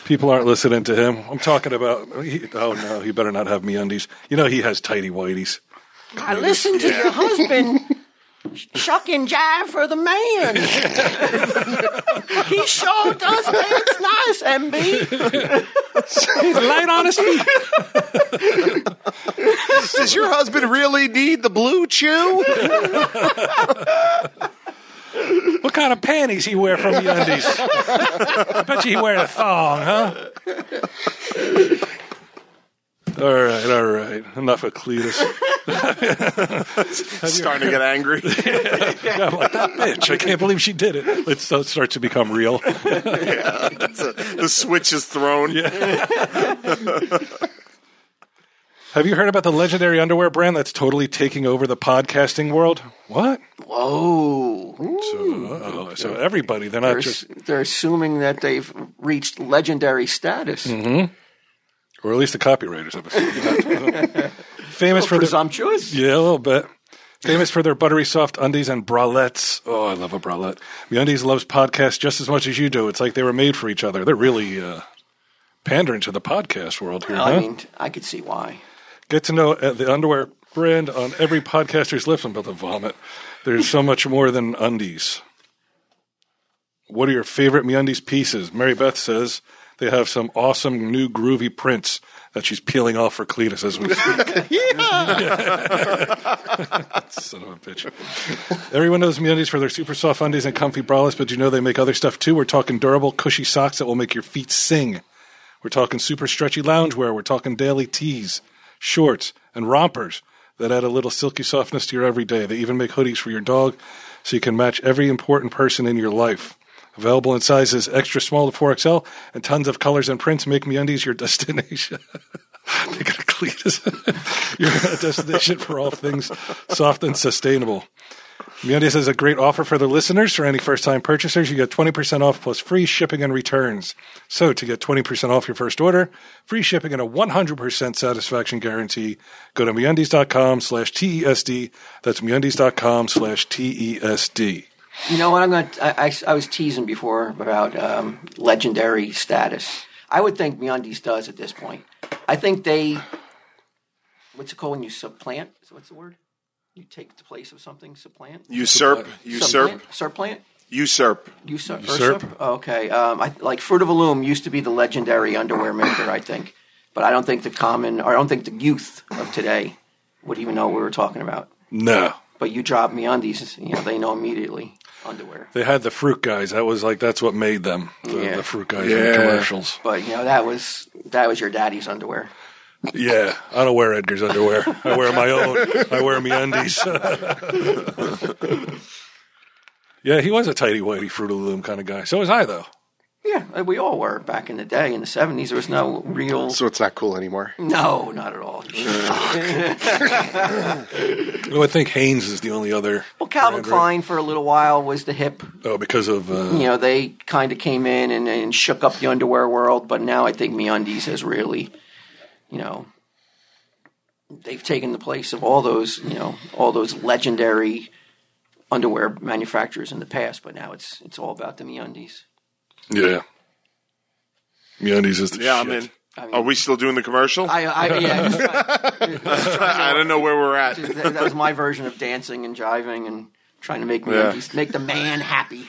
People aren't listening to him. I'm talking about. He, oh no, he better not have me undies. You know he has tighty whiteys. I listened to your husband shuck and jive for the man. he sure does dance nice, MB. He's light on his feet. Does your husband really need the blue chew? What kind of panties he wear from the undies? I bet you he wear a thong, huh? All right, all right. Enough of Cletus. Starting to get angry. I'm like that bitch. I can't believe she did it. It so- starts to become real. the switch is thrown. Have you heard about the legendary underwear brand that's totally taking over the podcasting world? What? Whoa. So, uh-oh. so everybody, they're not They're, just, they're assuming that they've reached legendary status. or at least the copywriters have assumed. Famous for their, Presumptuous? Yeah, a little bit. Famous for their buttery soft undies and bralettes. Oh, I love a bralette. The Undies loves podcasts just as much as you do. It's like they were made for each other. They're really uh, pandering to the podcast world here. I huh? mean, I could see why. Get to know uh, the underwear brand on every podcaster's lips. I'm about to vomit. There's so much more than undies. What are your favorite MeUndies pieces? Mary Beth says they have some awesome new groovy prints that she's peeling off for Cletus as we speak. Son of a bitch. Everyone knows MeUndies for their super soft undies and comfy bralettes, but you know they make other stuff too. We're talking durable, cushy socks that will make your feet sing. We're talking super stretchy loungewear. We're talking daily tees, shorts, and rompers that add a little silky softness to your everyday. They even make hoodies for your dog so you can match every important person in your life. Available in sizes extra small to 4XL and tons of colors and prints. Make MeUndies your destination. they got a Cletus. your destination for all things soft and sustainable. MeUndies has a great offer for the listeners. For any first-time purchasers, you get 20% off plus free shipping and returns. So to get 20% off your first order, free shipping and a 100% satisfaction guarantee, go to MeUndies.com slash TESD. That's MeUndies.com slash TESD. You know what? I'm going to. I, I was teasing before about um, legendary status. I would think MeUndies does at this point. I think they. What's it called when you supplant? What's the word? You take the place of something. Supplant. Usurp, usurp, Supplant? Supplant. usurp. Usurp. Usurp. usurp? Okay. Um, I, like Fruit of the Loom used to be the legendary underwear maker, I think, but I don't think the common, or I don't think the youth of today would even know what we were talking about. No. But you drop MeUndies, you know, they know immediately underwear. They had the fruit guys. That was like, that's what made them. The, Yeah. the fruit guys in commercials. But you know, that was that was your daddy's underwear. Yeah. I don't wear Edgar's underwear. I wear my own. I wear MeUndies. yeah, he was a tighty whitey Fruit of the Loom kind of guy. So was I, though. Yeah, we all were back in the day. In the seventies, there was no real. So it's not cool anymore. No, not at all. I think Hanes is the only other. Well, Calvin brand, right? Klein for a little while was the hip. Oh, because of. Uh, You know, they kind of came in and, and shook up the underwear world. But now I think MeUndies has really, you know, they've taken the place of all those, you know, all those legendary underwear manufacturers in the past. But now it's it's all about the MeUndies. Yeah. MeUndies is the Yeah, shit. I'm in. I mean- Are we still doing the commercial? I, I, I yeah, just try- don't know where we're at. that, that was my version of dancing and jiving and trying to make MeUndies make the man happy.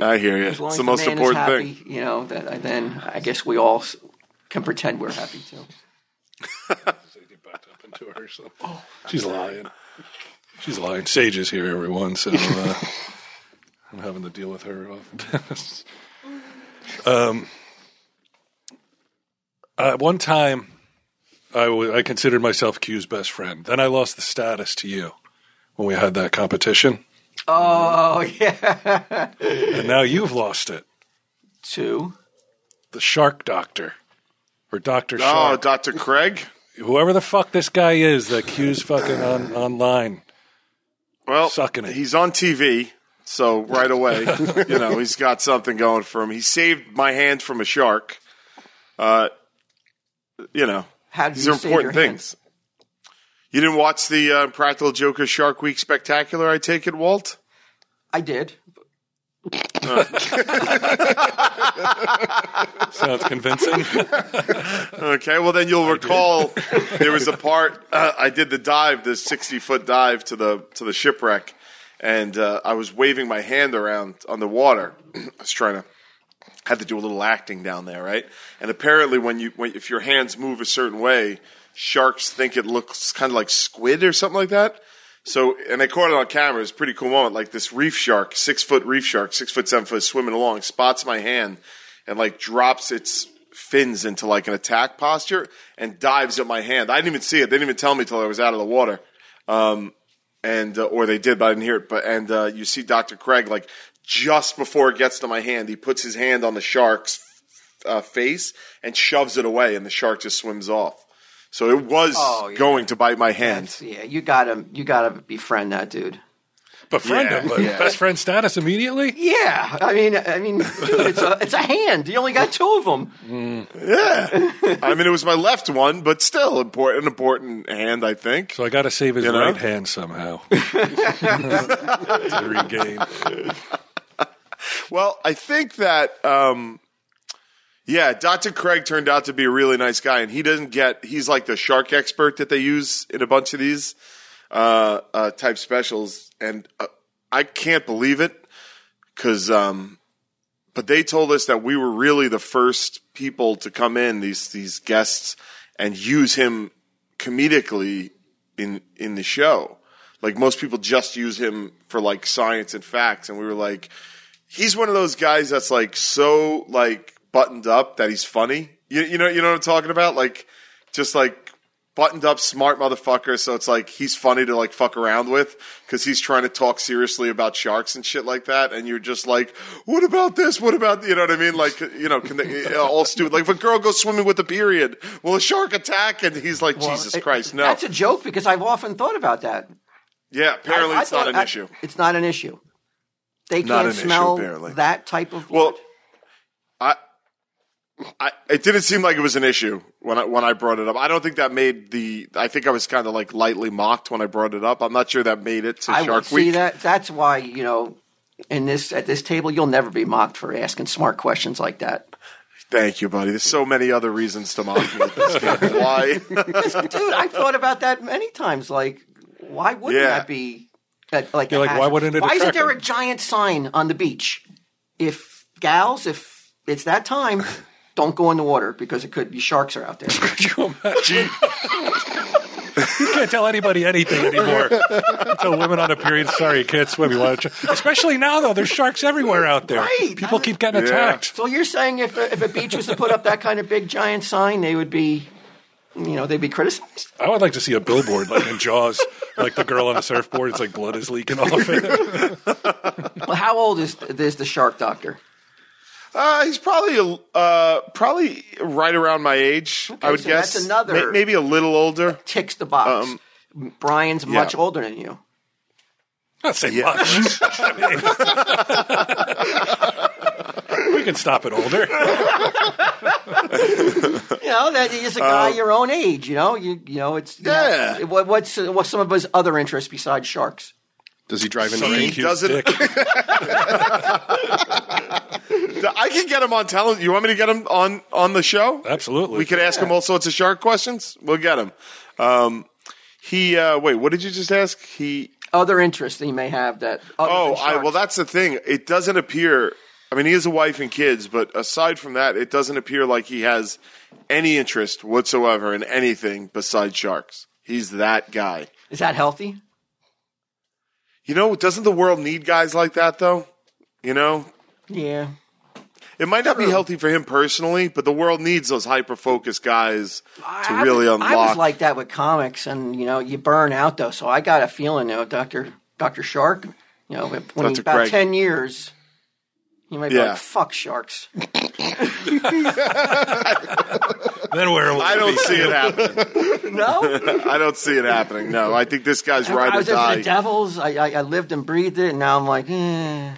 I hear you. As long It's as the most man important is happy, thing. you know, that, then I guess we all s- can pretend we're happy too. Get backed up into her, so. She's lying. She's lying. Sage is here, everyone, so uh, I'm having to deal with her often. um, uh, one time, I I considered myself Q's best friend. Then I lost the status to you when we had that competition, Oh yeah, and now you've lost it. two. The Shark Doctor or Doctor Oh, Shark, Dr. Craig? whoever the fuck this guy is that Q's fucking on online. Well, Sucking it. he's on TV, so right away, you know, he's got something going for him. He saved my hand from a shark. Uh, you know, How did these you are save important your hand? things. You didn't watch the uh, Practical Joker Shark Week Spectacular, I take it, Walt? I did. Sounds convincing. Okay, well then you'll recall there was a part uh, I did the dive, the sixty foot dive to the to the shipwreck, and uh, I was waving my hand around on the water. I was trying to had to do a little acting down there, right? And apparently, when you when, if your hands move a certain way, sharks think it looks kind of like squid or something like that. So, and they caught it on camera. It's a pretty cool moment. Like this reef shark, six foot reef shark, six foot, seven foot, swimming along, spots my hand and like drops its fins into like an attack posture and dives at my hand. I didn't even see it. They didn't even tell me till I was out of the water. Um, and, uh, or they did, but I didn't hear it. But, and, uh, you see Dr. Craig, like just before it gets to my hand, he puts his hand on the shark's uh, face and shoves it away and the shark just swims off. So it was Oh, yeah. going to bite my hand. Yeah, you gotta you gotta befriend that dude. Befriend Yeah. him, but best friend status immediately. Yeah, I mean, I mean, dude, it's a it's a hand. You only got two of them. Yeah. I mean, it was my left one, but still important, important hand, I think. So I got to save his You know? right hand somehow to regain. Well, I think that, um, yeah, Dr. Craig turned out to be a really nice guy, and he doesn't get, he's like the shark expert that they use in a bunch of these uh, uh, type specials. And uh, I can't believe it because, um, but they told us that we were really the first people to come in, these, these guests, and use him comedically in, in the show. Like most people just use him for like science and facts. And we were like, he's one of those guys that's like so like buttoned up that he's funny. You, you know, you know what I'm talking about? Like just like buttoned up, smart motherfucker. So it's like he's funny to like fuck around with because he's trying to talk seriously about sharks and shit like that. And you're just like, what about this? What about you know what I mean? Like you know, can they, uh, all stupid. Like if a girl goes swimming with a period, will a shark attack? And he's like, Jesus It- Christ, no. That's a joke because I've often thought about that. yeah, apparently I- I it's not an I- issue. It's not an issue. They can't an issue, smell that type of Well. I, I, it didn't seem like it was an issue when I when I brought it up. I don't think that made the. I think I was kind of like lightly mocked when I brought it up. I'm not sure that made it to I Shark see Week. that. That's why you know, in this at this table, you'll never be mocked for asking smart questions like that. Thank you, buddy. There's so many other reasons to mock me at this game. Why? Dude, I've thought about that many times. Like, why wouldn't Yeah. that be? uh, like, You're a like, why wouldn't it Why isn't there a giant sign on the beach? If gals, if it's that time, don't go in the water because it could be sharks are out there. Could you imagine? you can't tell anybody anything anymore. Tell women on a period, sorry, you can't swim. You want to? Try. Especially now, though, there's sharks everywhere out there. Right. People keep getting Yeah. attacked. so you're saying if a, if a beach was to put up that kind of big giant sign, they would be, you know, they'd be criticized. I would like to see a billboard like in Jaws, like the girl on the surfboard. It's like blood is leaking off it. Well, how old is is the shark doctor? Uh, he's probably uh, probably right around my age. I would so guess. that's another- May- maybe a little older. Ticks the box. Um, Brian's yeah. much older than you. Not say Yeah. much. we can stop it older. You know that he's a guy your own age. You know, you you know it's Yeah. What, what's uh, what's some of his other interests besides sharks? Does he drive in Sucking He rain? Q's doesn't- I can get him on talent. You want me to get him on on the show? Absolutely. We could ask him all sorts of shark questions. We'll get him. Um, he uh, wait. What did you just ask? He Other interests he may have that. Other Oh, I, well, that's the thing. It doesn't appear. I mean, he has a wife and kids, but aside from that, it doesn't appear like he has any interest whatsoever in anything besides sharks. He's that guy. is that healthy? You know, doesn't the world need guys like that, though? You know, Yeah. It might not be healthy for him personally, but the world needs those hyper focused guys to I- really unlock. I was like that with comics, and you know, you burn out though. So I got a feeling, you know, Doctor Doctor Shark, you know, when he's Dr. about Craig. ten years, he might be Yeah. like, "Fuck sharks." Then where will I don't be? see it happening. No, I don't see it happening. No, I think this guy's I, right I or was in die. the Devils. I, I I lived and breathed it, and now I'm like, eh.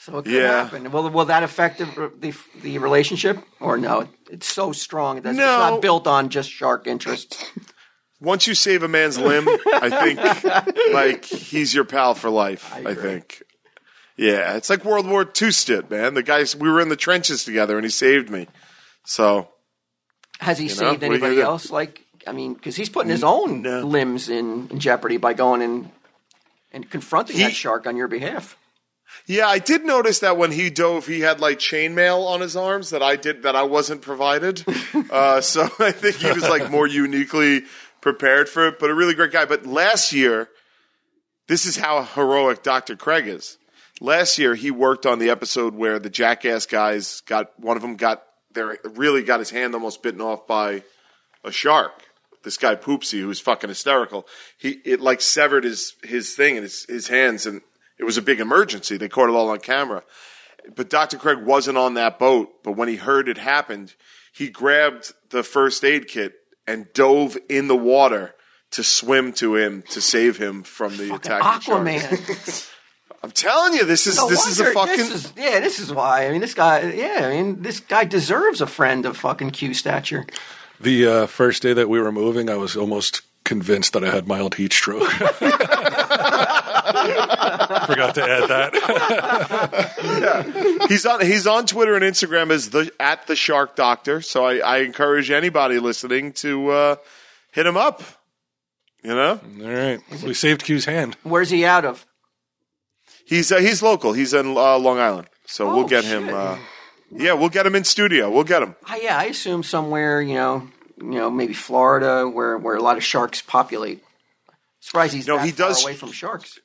So it could Yeah. happen. Will will that affect the, the the relationship or no? It's so strong. That's, No. It's not built on just shark interests. Once you save a man's limb, I think like he's your pal for life. I, agree. think. Yeah, it's like World War II shit, man. The guys we were in the trenches together, and he saved me. So Has he know, saved you anybody else? Like, I mean, because he's putting his own No. limbs in, in jeopardy by going in and confronting He- that shark on your behalf. Yeah, I did notice that when he dove, he had like chainmail on his arms that I did that I wasn't provided. uh, so I think he was like more uniquely prepared for it. But a really great guy. But last year, this is how heroic Dr. Craig is. Last year, he worked on the episode where the Jackass guys got one of them got their really got his hand almost bitten off by a shark. This guy Poopies, who's fucking hysterical. He it like severed his his thing and his his hands, and it was a big emergency. They caught it all on camera. But Dr. Craig wasn't on that boat. But when he heard it happened, he grabbed the first aid kit and dove in the water to swim to him to save him from the attack. Aquaman. I'm telling you, this is No this is a fucking. This is, yeah, this is why. I mean, this guy. Yeah, I mean, this guy deserves a friend of fucking Q stature. The uh, first day that we were moving, I was almost convinced that I had mild heat stroke. Forgot to add that. he's on he's on Twitter and Instagram as the at the Shark Doctor. So I, I encourage anybody listening to uh, hit him up. You know, All right, we saved Q's hand. Where's he out of? He's uh, he's local. He's in uh, Long Island, so Oh, we'll get him. Uh, yeah, we'll get him in studio. We'll get him. Yeah, I assume somewhere. You know, you know, maybe Florida, where where a lot of sharks populate. Surprised he's No, he far does- away from sharks.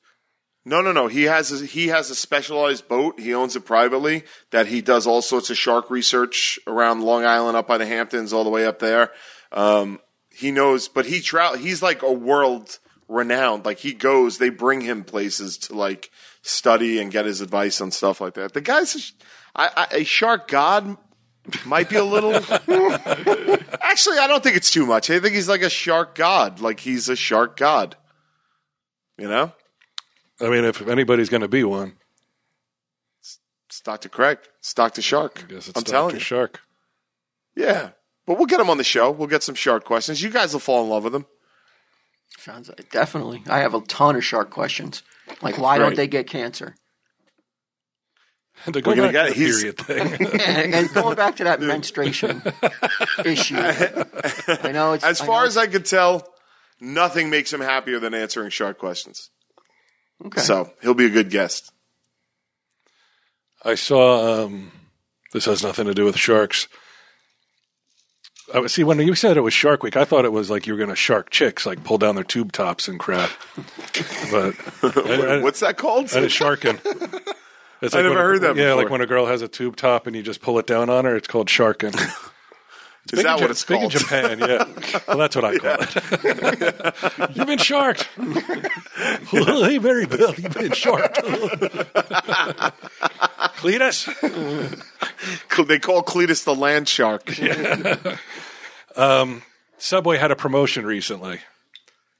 No, no, no. He has a, he has a specialized boat. He owns it privately. That he does all sorts of shark research around Long Island, up by the Hamptons, all the way up there. Um, he knows, but he tra- He's like a world renowned. Like he goes, they bring him places to like study and get his advice on stuff like that. The guy's a, sh- I, I, a shark god. Might be a little. Actually, I don't think it's too much. I think he's like a shark god. Like he's a shark god. You know. I mean, if anybody's going to be one, It's Dr. Craig. It's Dr. Shark. I guess it's I'm Dr. telling you. Shark. Yeah. But we'll get him on the show. We'll get some shark questions. You guys will fall in love with him. Sounds like, definitely. I have a ton of shark questions. Like, why don't they get cancer? To go We're gonna back get to the it. He's- period thing. and, and going back to that menstruation issue, I know it's As I far know as I could tell, nothing makes him happier than answering shark questions. okay. So he'll be a good guest. I saw. Um, this has nothing to do with sharks. I was- see when you said it was Shark Week, I thought it was like you were going to shark chicks, like pull down their tube tops and crap. But I, I, What's that called? that is sharking. It's I never a- heard that Yeah, before. like when a girl has a tube top and you just pull it down on her, it's called sharking. Is that what it's big in? Japan, yeah. Well, that's what I call it. You've been sharked. well, hey, very well. You've been sharked. Cletus? They call Cletus the land shark. Subway had a promotion recently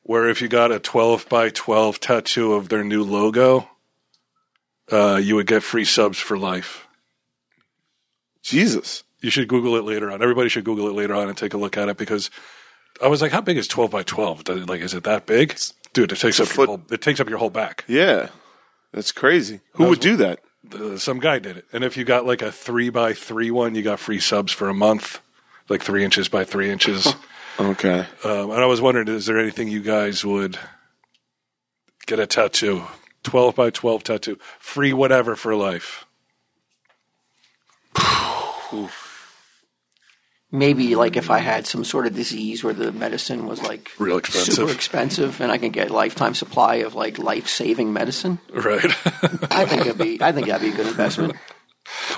where if you got a 12 by 12 tattoo of their new logo, uh, you would get free subs for life. Jesus. You should Google it later on. Everybody should Google it later on and take a look at it because I was like, how big is 12 by 12? Like, is it that big? Dude, it takes up foot. your whole, it takes up your whole back. Yeah. That's crazy. Who would do that? Uh, some guy did it. And if you got like a three by three one, you got free subs for a month, like three inches by three inches. Okay. um, and I was wondering, is there anything you guys would get a tattoo? 12 by 12 tattoo. Free whatever for life. Maybe like if I had some sort of disease where the medicine was like Real expensive. super expensive, and I can get a lifetime supply of like life saving medicine. Right. I think it'd be I think that'd be a good investment.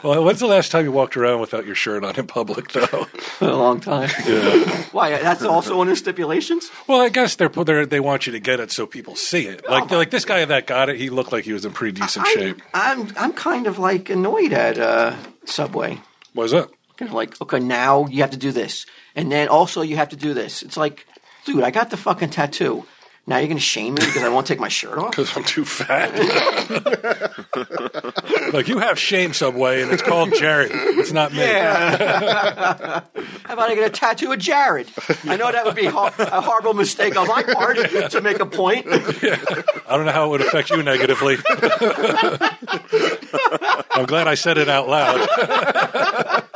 Well, when's the last time you walked around without your shirt on in public, though? a long time. Yeah. Why? That's also one of the stipulations. well, I guess they're, they're they want you to get it so people see it. Like like this guy that got it, he looked like he was in pretty decent I, shape. I'm I'm kind of like annoyed at uh, Subway. What is that? Kind of like, okay, now you have to do this, and then also you have to do this. It's like, dude, I got the fucking tattoo. Now you're gonna shame me because I won't take my shirt off. Because I'm too fat. like you have shame, Subway, and it's called Jared. It's not me. Yeah. How about I get a tattoo of Jared? I know that would be ho- a horrible mistake on my part to make a point. I don't know how it would affect you negatively. I'm glad I said it out loud.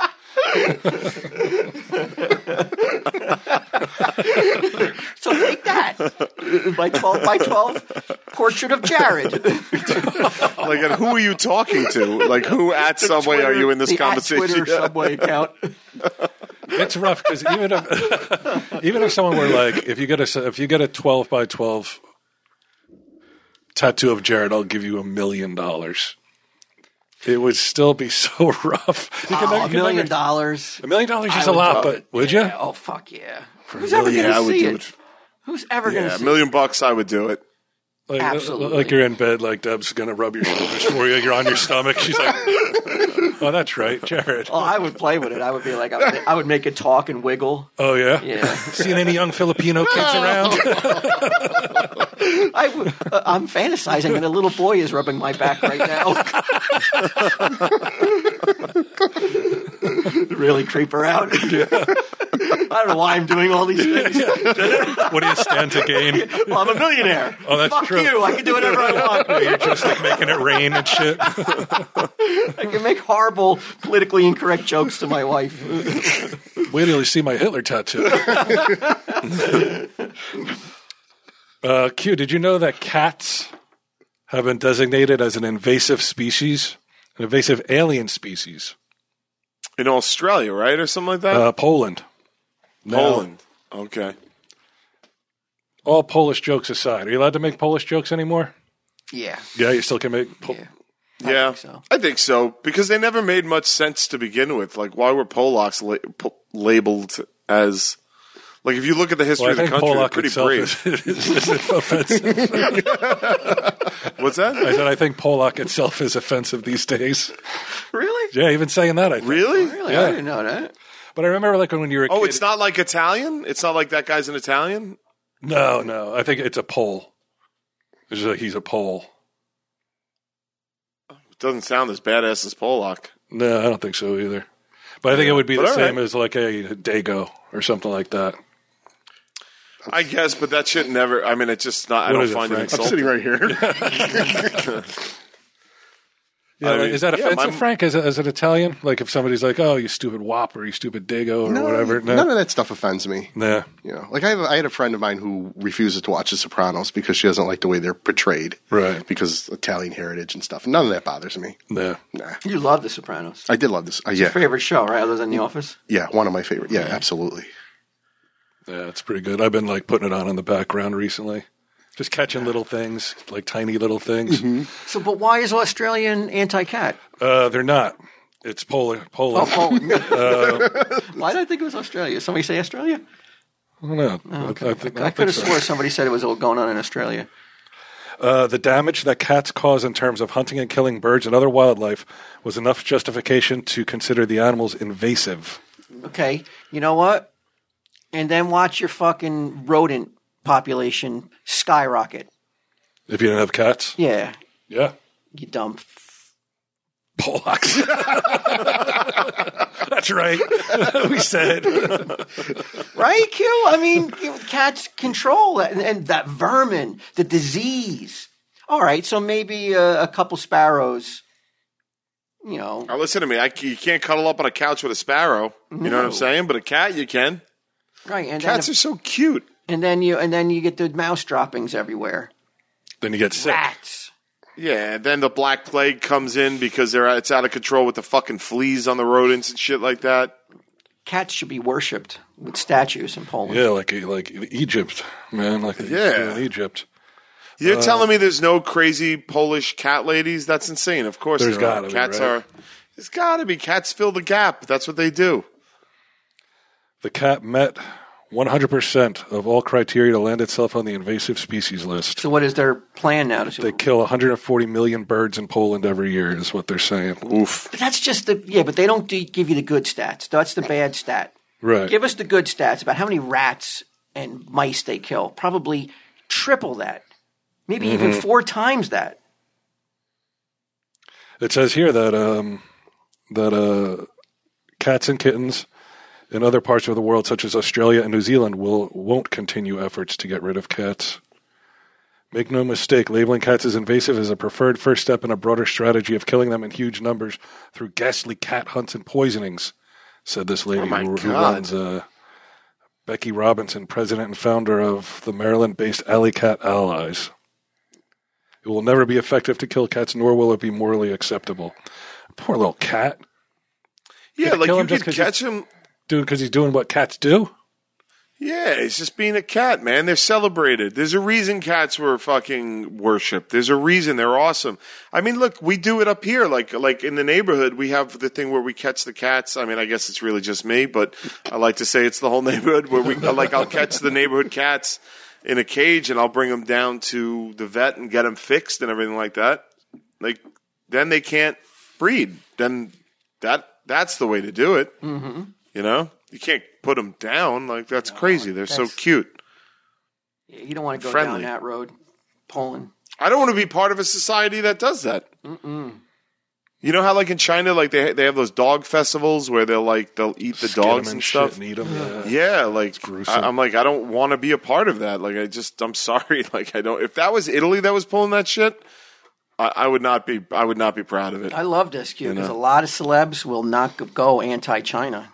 So take that. My 12 by 12 portrait of Jared. Like, and who are you talking to? Like, who at Subway are you in this the at conversation? Twitter Subway account. It's rough because even if even if someone were like, if you get a if you get a twelve by twelve tattoo of Jared, I'll give you a million dollars. It would still be so rough. You can Oh, a million dollars. A million dollars is a lot, but it. would Yeah, you? Oh fuck yeah! Who's ever gonna I would see it? it. Who's ever Yeah, gonna a million bucks, I would do it. Like, uh, uh, Absolutely. like you're in bed, like Deb's gonna rub your shoulders for you. You're on your stomach. She's like, "Oh, that's right, Jared." Oh, I would play with it. I would be like, I would, I would make it talk and wiggle. Oh yeah, Yeah. Seen any young Filipino kids around? I uh, I'm fantasizing, and a little boy is rubbing my back right now. really creep her out. I don't know why I'm doing all these things. what do you stand to gain? Well, I'm a millionaire. Oh, that's Fuck true. you. I can do whatever I want. You're just like making it rain and shit. I can make horrible, politically incorrect jokes to my wife. Wait till you see my Hitler tattoo. uh, Q, did you know that cats have been designated as an invasive species, an invasive alien species? In Australia, right? Or something like that? Uh, Poland. Now, Poland. Okay. all Polish jokes aside, are you allowed to make Polish jokes anymore? Yeah. Yeah, you still can make. Po- Yeah. yeah, think so. I think so because they never made much sense to begin with. Like, why were Polacks la- po- labeled as? Like, if you look at the history Well, of the country, they're Polak pretty itself brave. is, is, is offensive. What's that? I said I think Polak itself is offensive these days. Really? Yeah, even saying that, I think. Really? Really? Yeah. I didn't know that. But I remember like when you were a Oh, kid- it's not like Italian. It's not like that guy's an Italian. No, no. I think it's a Pole. It's like he's a Pole. It doesn't sound as badass as Polak. No, I don't think so either. But I think it would be But the same right. as like a Dago or something like that. I guess, but that shit never. I mean, it's just not. I What don't is it, find it Frank? I'm insulting. sitting right here. Yeah, I like, mean, is that yeah, offensive, my- Frank, as, a, as an Italian? Like if somebody's like, "Oh, you stupid wop" or "You stupid Dago" or No, whatever. No, None of that stuff offends me. Nah. You know, like I, have, I had a friend of mine who refuses to watch The Sopranos because she doesn't like the way they're portrayed, Right. Because Italian heritage and stuff. None of that bothers me. Nah. Nah, You love The Sopranos. I did love this. Uh, Your yeah, favorite show, right? Other than The Office? yeah, one of my favorite. Yeah, absolutely. Yeah, it's pretty good. I've been like putting it on in the background recently, just catching little things, like tiny little things. Mm-hmm. So, but why is Australian anti-cat? Uh, they're not. It's polar. Oh, Poland. Uh, why did I think it was Australia? Somebody say Australia? I don't know. I, I, think, I I could have so. swore somebody said it was all going on in Australia. Uh, the damage that cats cause in terms of hunting and killing birds and other wildlife was enough justification to consider the animals invasive. Okay, you know what? And then watch your fucking rodent population skyrocket. If you don't have cats, Yeah, yeah, you dumb. f- Polacks. That's right. we said Right, Q? I mean, cats control that, and, and that vermin, the disease. All right, so maybe uh, a couple sparrows, you know. Now, listen to me. I, you can't cuddle up on a couch with a sparrow. You know what I'm saying? But a cat, you can. Right, and Cats then, are so cute. and then you and then you get the mouse droppings everywhere. then you get sick. Rats. Yeah, then the black plague comes in because they're it's out of control with the fucking fleas on the rodents and shit like that. Cats should be worshipped with statues in Poland. Yeah, like like Egypt, man. Like Yeah. in Egypt. You're Uh, telling me there's no crazy Polish cat ladies? That's insane. Of course, There's there are. gotta be, cats right? are. There's got to be cats fill the gap. That's what they do. The cat met 100% of all criteria to land itself on the invasive species list. So what is their plan now? To They kill 140 million birds in Poland every year, is what they're saying. Oof. But that's just the yeah. But they don't do, give you the good stats. That's the bad stat. Right. Give us the good stats about how many rats and mice they kill. Probably triple that, maybe even four times that. It says here that um, that uh, cats and kittens in other parts of the world, such as Australia and New Zealand, will won't continue efforts to get rid of cats. Make no mistake, labeling cats as invasive is a preferred first step in a broader strategy of killing them in huge numbers through ghastly cat hunts and poisonings, said this lady my who, who runs uh, Becky Robinson, president and founder of the Maryland based Alley Cat Allies. It will never be effective to kill cats, nor will it be morally acceptable. Poor little cat. Yeah, like you him just could 'cause catch him. Dude, because he's doing what cats do? Yeah, he's just being a cat, man. They're celebrated. There's a reason cats were fucking worshipped. There's a reason they're awesome. I mean, look, we do it up here, like like in the neighborhood. We have the thing where we catch the cats. I mean, I guess it's really just me, but I like to say it's the whole neighborhood where we like I'll catch the neighborhood cats in a cage and I'll bring them down to the vet and get them fixed and everything like that. Like then they can't breed. Then that that's the way to do it. Mm-hmm. You know, you can't put them down. Like that's crazy. They're so cute. You don't want to go Friendly. down that road, Poland. I don't want to be part of a society that does that. You know how, like in China, like they they have those dog festivals where they'll like they'll eat the Skin 'em dogs and shit stuff. and eat 'em, yeah. Yeah, like gruesome. I, am like I don't want to be a part of that. Like I just I'm sorry. Like I don't. If that was Italy that was pulling that shit, I, I would not be. I would not be proud of it. I love this Q because know. a lot of celebs will not go- go anti-China.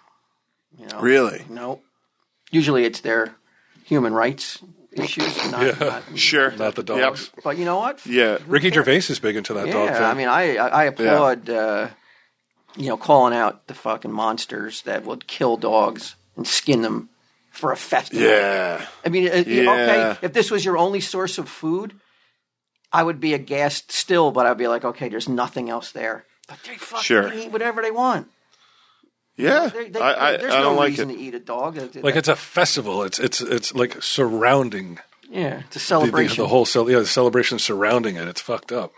You know, Really? no. Usually it's their human rights issues, not, not Sure. Not the dogs. Yep. But you know what? Yeah. Ricky Gervais is big into that dog Yeah, thing. I mean, I I, I applaud uh, you know calling out the fucking monsters that would kill dogs and skin them for a festival. Yeah. I mean, uh, Yeah. okay, if this was your only source of food, I would be aghast still, but I'd be like, okay, there's nothing else there. But they fucking Sure. eat whatever they want. Yeah. They, they, I, I, there's I don't no like reason it. to eat a dog. like it's a festival. It's it's it's like surrounding yeah, it's a the, the, celebration. the whole cel- yeah the celebration surrounding it. It's fucked up.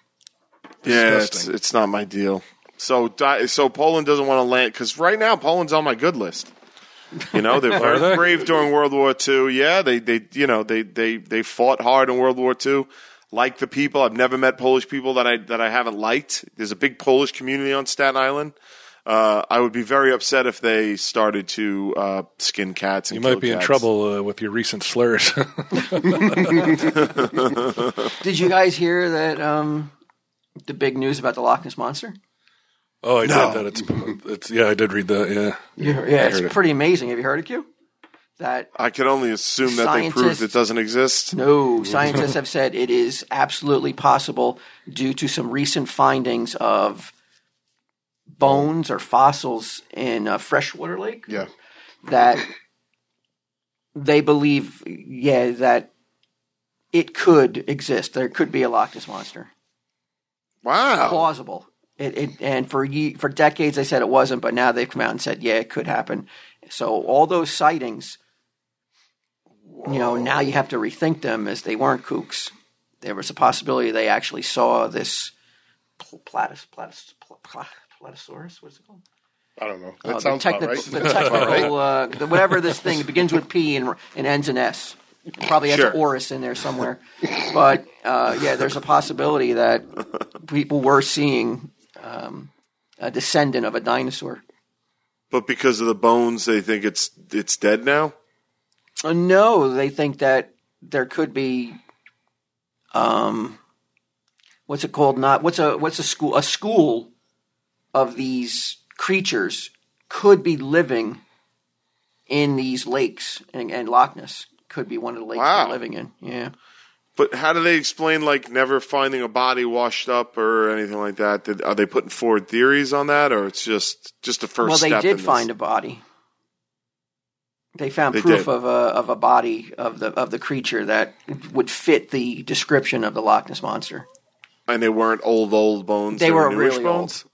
Yeah, it's, it's not my deal. So, di- so Poland doesn't want to land because right now Poland's on my good list. You know, they're very they? brave during World War II. Yeah, they, they, you know, they, they, they fought hard in World War II. Like the people, I've never met Polish people that I that I haven't liked. There's a big Polish community on Staten Island. Uh, I would be very upset if they started to uh, skin cats. And You might kill be in trouble uh, with your recent slurs. Did you guys hear that? Um, the big news about the Loch Ness monster. oh, I No. did that. It's it's yeah, I did read that. Yeah, Yeah, yeah it's heard it. pretty amazing. Have you heard it, Q? That I can only assume that they proved Scientists- it doesn't exist. No, scientists have said it is absolutely possible due to some recent findings of bones or fossils in a freshwater lake Yeah. that they believe, yeah, that it could exist. There could be a Loch Ness monster. Wow. Plausible. It, it and for ye, for decades they said it wasn't, but now they've come out and said, yeah, it could happen. So all those sightings, you know, now you have to rethink them as they weren't kooks. There was a possibility they actually saw this pl- platus, platus, pl- pl- platosaurus. What's it called? I don't know. That the sounds about technical, right. the technical, uh, the, whatever this thing begins with P and, and ends in S. It probably has Sure. Oris in there somewhere. But uh, yeah, there's a possibility that people were seeing um, a descendant of a dinosaur. But because of the bones, they think it's it's dead now. Uh, no, they think that there could be, um, what's it called? Not what's a what's a school? A school of these creatures could be living in these lakes, and, and Loch Ness could be one of the lakes Wow. they're living in. Yeah, But how do they explain like never finding a body washed up or anything like that? Did, are they putting forward theories on that, or it's just just the first? well, they did find a body. They found They proof did. of a of a body of the of the creature that would fit the description of the Loch Ness monster. and they weren't old old bones. They were newish really bones.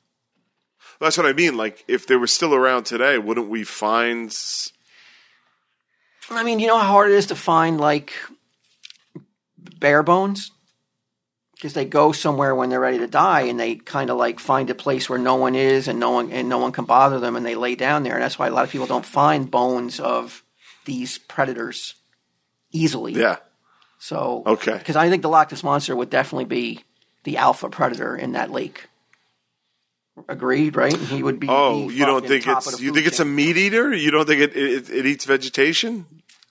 That's what I mean. Like, if they were still around today, wouldn't we find? s- I mean, you know how hard it is to find like bare bones because they go somewhere when they're ready to die, and they kind of like find a place where no one is, and no one and no one can bother them, and they lay down there, and that's why a lot of people don't find bones of these predators easily. Yeah. So Okay. because I think the Loch Ness monster would definitely be the alpha predator in that lake. Agreed, right? He would be. Oh, you don't think it's you food think it's a meat eater? You don't think it it, it eats vegetation?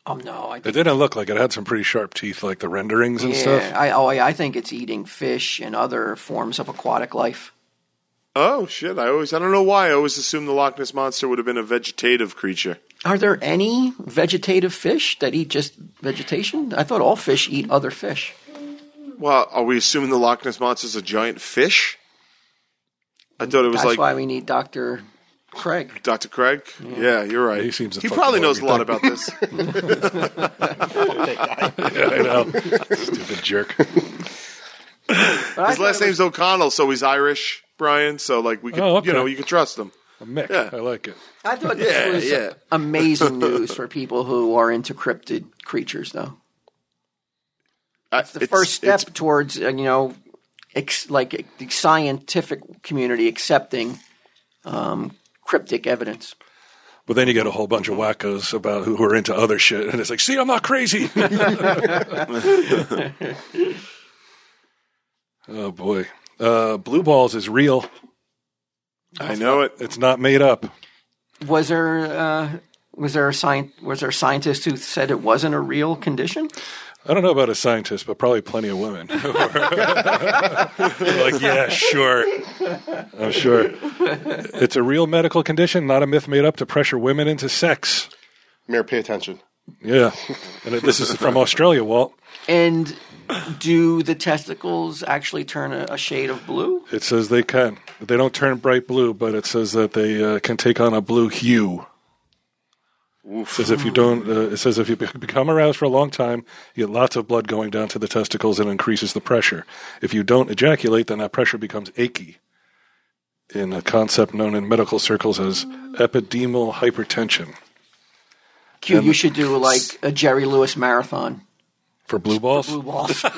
Oh no, I It didn't look like it had some pretty sharp teeth, like the renderings and yeah. stuff. I oh yeah, I think it's eating fish and other forms of aquatic life. Oh shit! I always I don't know why I always assumed the Loch Ness monster would have been a vegetative creature. Are there any vegetative fish that eat just vegetation? I thought all fish eat other fish. Well, are we assuming the Loch Ness monster is a giant fish? I thought it was That's like why we need Doctor Craig. Dr. Craig. Yeah, you're right. He seems to he probably knows a lot about everything. this. Yeah, I know. Stupid jerk. But His last it name's O'Connell, so he's Irish, Brian. So like we could, Oh, okay. you know, you can trust him. A Mick. Yeah. I like it. I thought Yeah, this was yeah. amazing news for people who are into cryptid creatures, though. It's the first step towards uh, you know ex- like the scientific community accepting um, cryptic evidence But then you get a whole bunch of wackos about who, who are into other shit, and it's like, see, I'm not crazy. oh boy, uh, blue balls is real. I know it. It's not made up. was there uh, was there a sci- was there a scientist who said it wasn't a real condition I don't know about a scientist, but probably plenty of women. like, yeah, sure. I'm sure. It's a real medical condition, not a myth made up to pressure women into sex. Mayor, pay attention. Yeah. And it- this is from Australia, Walt. and do the testicles actually turn a, a shade of blue It says they can. They don't turn bright blue, but it says that they uh, can take on a blue hue. It says if you don't, uh, it says if you become aroused for a long time, you get lots of blood going down to the testicles and increases the pressure. If you don't ejaculate, then that pressure becomes achy. In a concept known in medical circles as epididymal hypertension Q, you should do like a Jerry Lewis marathon. For blue balls. Blue balls.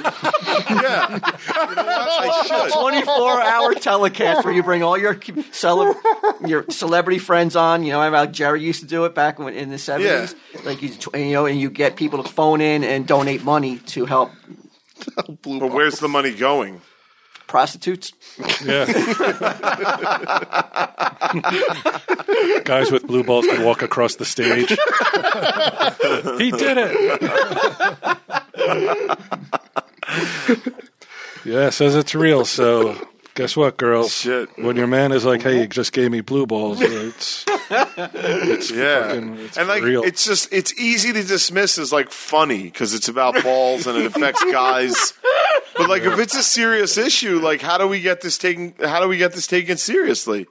Yeah, I should. 24 hour telecast where you bring all your cele- your celebrity friends on. You know how Jerry used to do it back when, in the 70s? Like, you, you know, and you get people to phone in and donate money to help But where's the money going? prostitutes. Yeah. Guys with blue balls can walk across the stage. he did it. Yeah, says it's real. So guess what, girls? Shit. When your man is like, "Hey, you just gave me blue balls," it's it's Yeah, fucking it's and like real. it's just it's easy to dismiss as like funny because it's about balls and it affects guys. But like if it's a serious issue, like how do we get this taken? How do we get this taken seriously?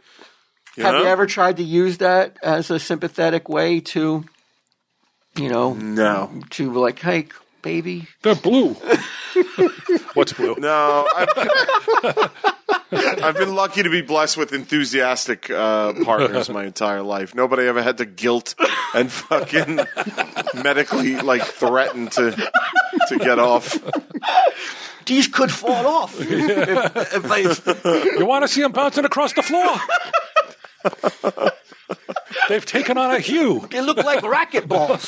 You Have know? you ever tried to use that as a sympathetic way to, you know, No, to like, hey, baby, They're blue. What's blue? no. I've, I've been lucky to be blessed with enthusiastic uh, partners my entire life. Nobody ever had to guilt and fucking medically like threaten to to get off. these could fall off. if, if they, You want to see them bouncing across the floor? They've taken on a hue. They look like racket balls.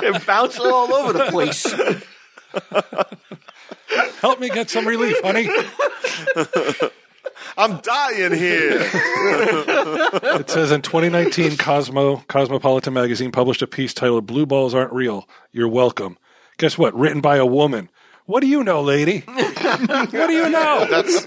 They're bouncing all over the place. Help me get some relief, honey. I'm dying here. It says in 2019, Cosmo Cosmopolitan magazine published a piece titled "Blue Balls Aren't Real." You're welcome. Guess what? Written by a woman. What do you know, lady? what do you know? That's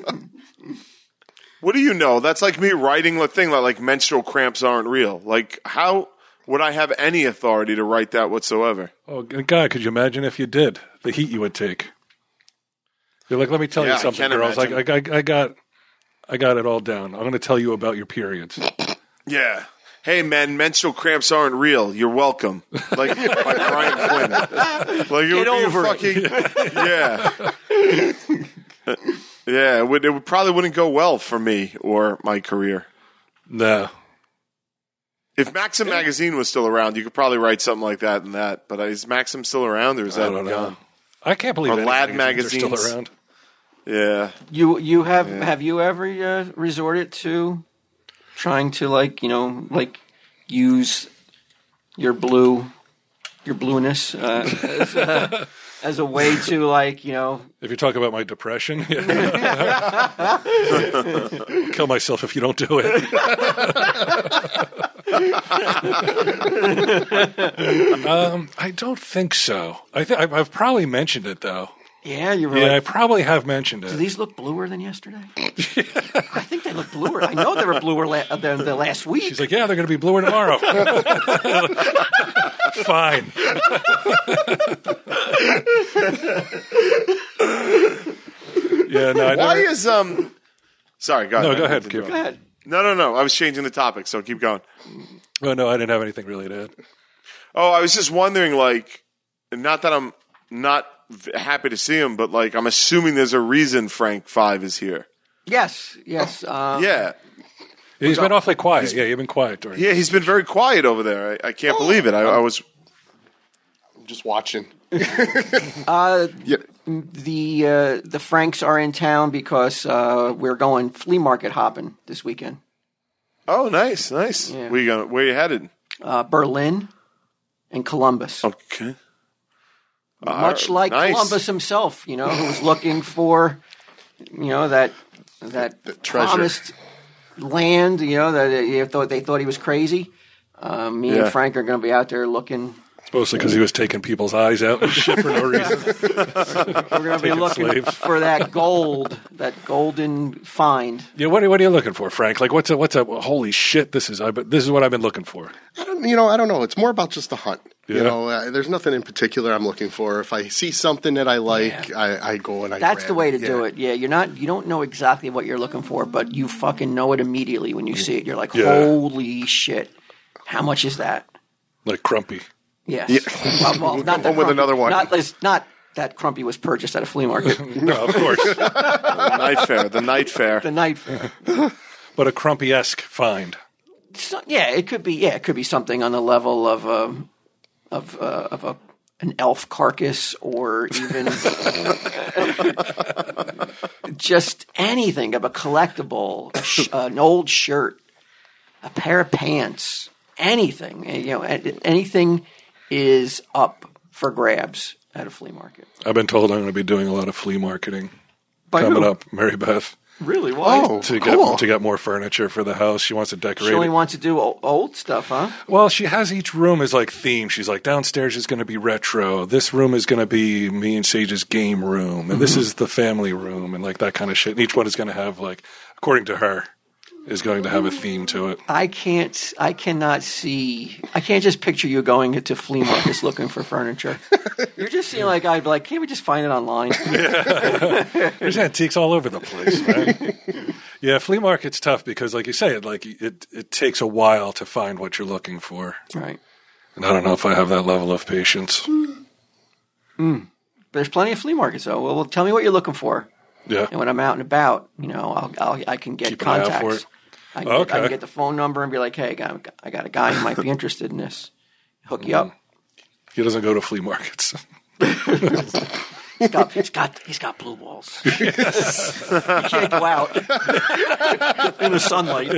what do you know? That's like me writing the thing that like menstrual cramps aren't real. Like how would I have any authority to write that whatsoever? Oh God, could you imagine if you did? The heat you would take. You're like, let me tell Yeah, you something, can girls. I, imagine. I, I got, I got it all down. I'm going to tell you about your periods. Yeah. Hey man, menstrual cramps aren't real. You're welcome. Like by Brian Quinn. Like it would be a over it. fucking yeah. Yeah, it, would, it would probably wouldn't go well for me or my career. No. If Maxim magazine was still around, you could probably write something like that and that. But is Maxim still around, or is I that don't know. gone? I can't believe Or any Lad magazines are still around. Yeah, You you have have you ever uh, resorted to trying to like you know like use your blue your blueness uh, as, a, as a way to like you know If you talk about my depression, I'll kill myself if you don't do it. Um, I don't think so. I think I've- I've probably mentioned it though. yeah you're Yeah, I probably have mentioned it. do these look bluer than yesterday? I think they look bluer. I know they were bluer la- than the last week. She's like, "Yeah, they're going to be bluer tomorrow." Fine. yeah, no, I why never, is um? Sorry, go ahead. no, go ahead. Keep, Go ahead. No, no, no. I was changing the topic, so keep going. oh no, I didn't have anything really to add. Oh, I was just wondering, like, not that I'm not v- happy to see him, but like, I'm assuming there's a reason Frank Five is here. Yes, yes. Um, Yeah, He's been awfully quiet. Yeah, you've been quiet during. yeah. He's been very quiet over there. I, I can't believe it. I, I was. I'm just watching. Uh, Yeah. The uh, the Franks are in town because uh, we're going flea market hopping this weekend. Oh, nice, nice. Yeah. Where you going? Where you headed? Uh, Berlin and Columbus. Okay. much Uh, like nice. Columbus himself, you know, who was looking for, you know, that that treasure. promised land, you know, that they thought they thought he was crazy. Um, me Yeah. and Frank are going to be out there looking. Mostly because he was taking people's eyes out and shit for no reason. We're going to be Taking looking slaves. for that gold, that golden find. Yeah, what are, what are you looking for, Frank? Like, what's a what's a holy shit? This is I. But this is what I've been looking for. I don't, you know, I don't know. It's more about just the hunt. Yeah. You know, uh, there's nothing in particular I'm looking for. If I see something that I like, I, I go and I. That's grab the way to it. do Yeah. it. Yeah, you're not. You don't know exactly what you're looking for, but you fucking know it immediately when you see it. You're like, Yeah. holy shit! How much is that? Like Crumpy. Yes. Well, well, not that with Crumpy- another one. Not, not that Crumpy was purchased at a flea market. No, of course. The night fair. The night fair. the night fair. but a Crumpy esque find. So, yeah, it could be. Yeah, it could be something on the level of a of uh, of a an elf carcass, or even just anything of a collectible, sh- an old shirt, a pair of pants, anything. You know, anything is up for grabs at a flea market. I've been told I'm going to be doing a lot of flea marketing By coming who? up. Mary Beth Really? Why? Oh, to cool. to get more furniture for the house. She wants to decorate. She only it. wants to do o- old stuff, huh? Well, she has each room is like theme. She's like downstairs is going to be retro. This room is going to be me and Sage's game room, and this mm-hmm. is the family room, and like that kind of shit. And each one is going to have like, according to her, is going to have a theme to it. I can't. I cannot see. I can't just picture you going into flea markets looking for furniture. You're just seeing like I'd be like, can't we just find it online? There's antiques all over the place, right? yeah, flea market's tough because, like you say, it like it it takes a while to find what you're looking for, right. and I don't know if I have that level of patience. Hmm. Hmm. There's plenty of flea markets though. Well, well, tell me what you're looking for, Yeah, and when I'm out and about, you know, I'll, I'll I can get Keep an eye out contacts. I can, get, I can get the phone number and be like, hey, I got, I got a guy who might be interested in this. Hook you up. Mm-hmm. he doesn't go to flea markets. He's got, he's got, he's got blue balls. you can't go out in the sunlight.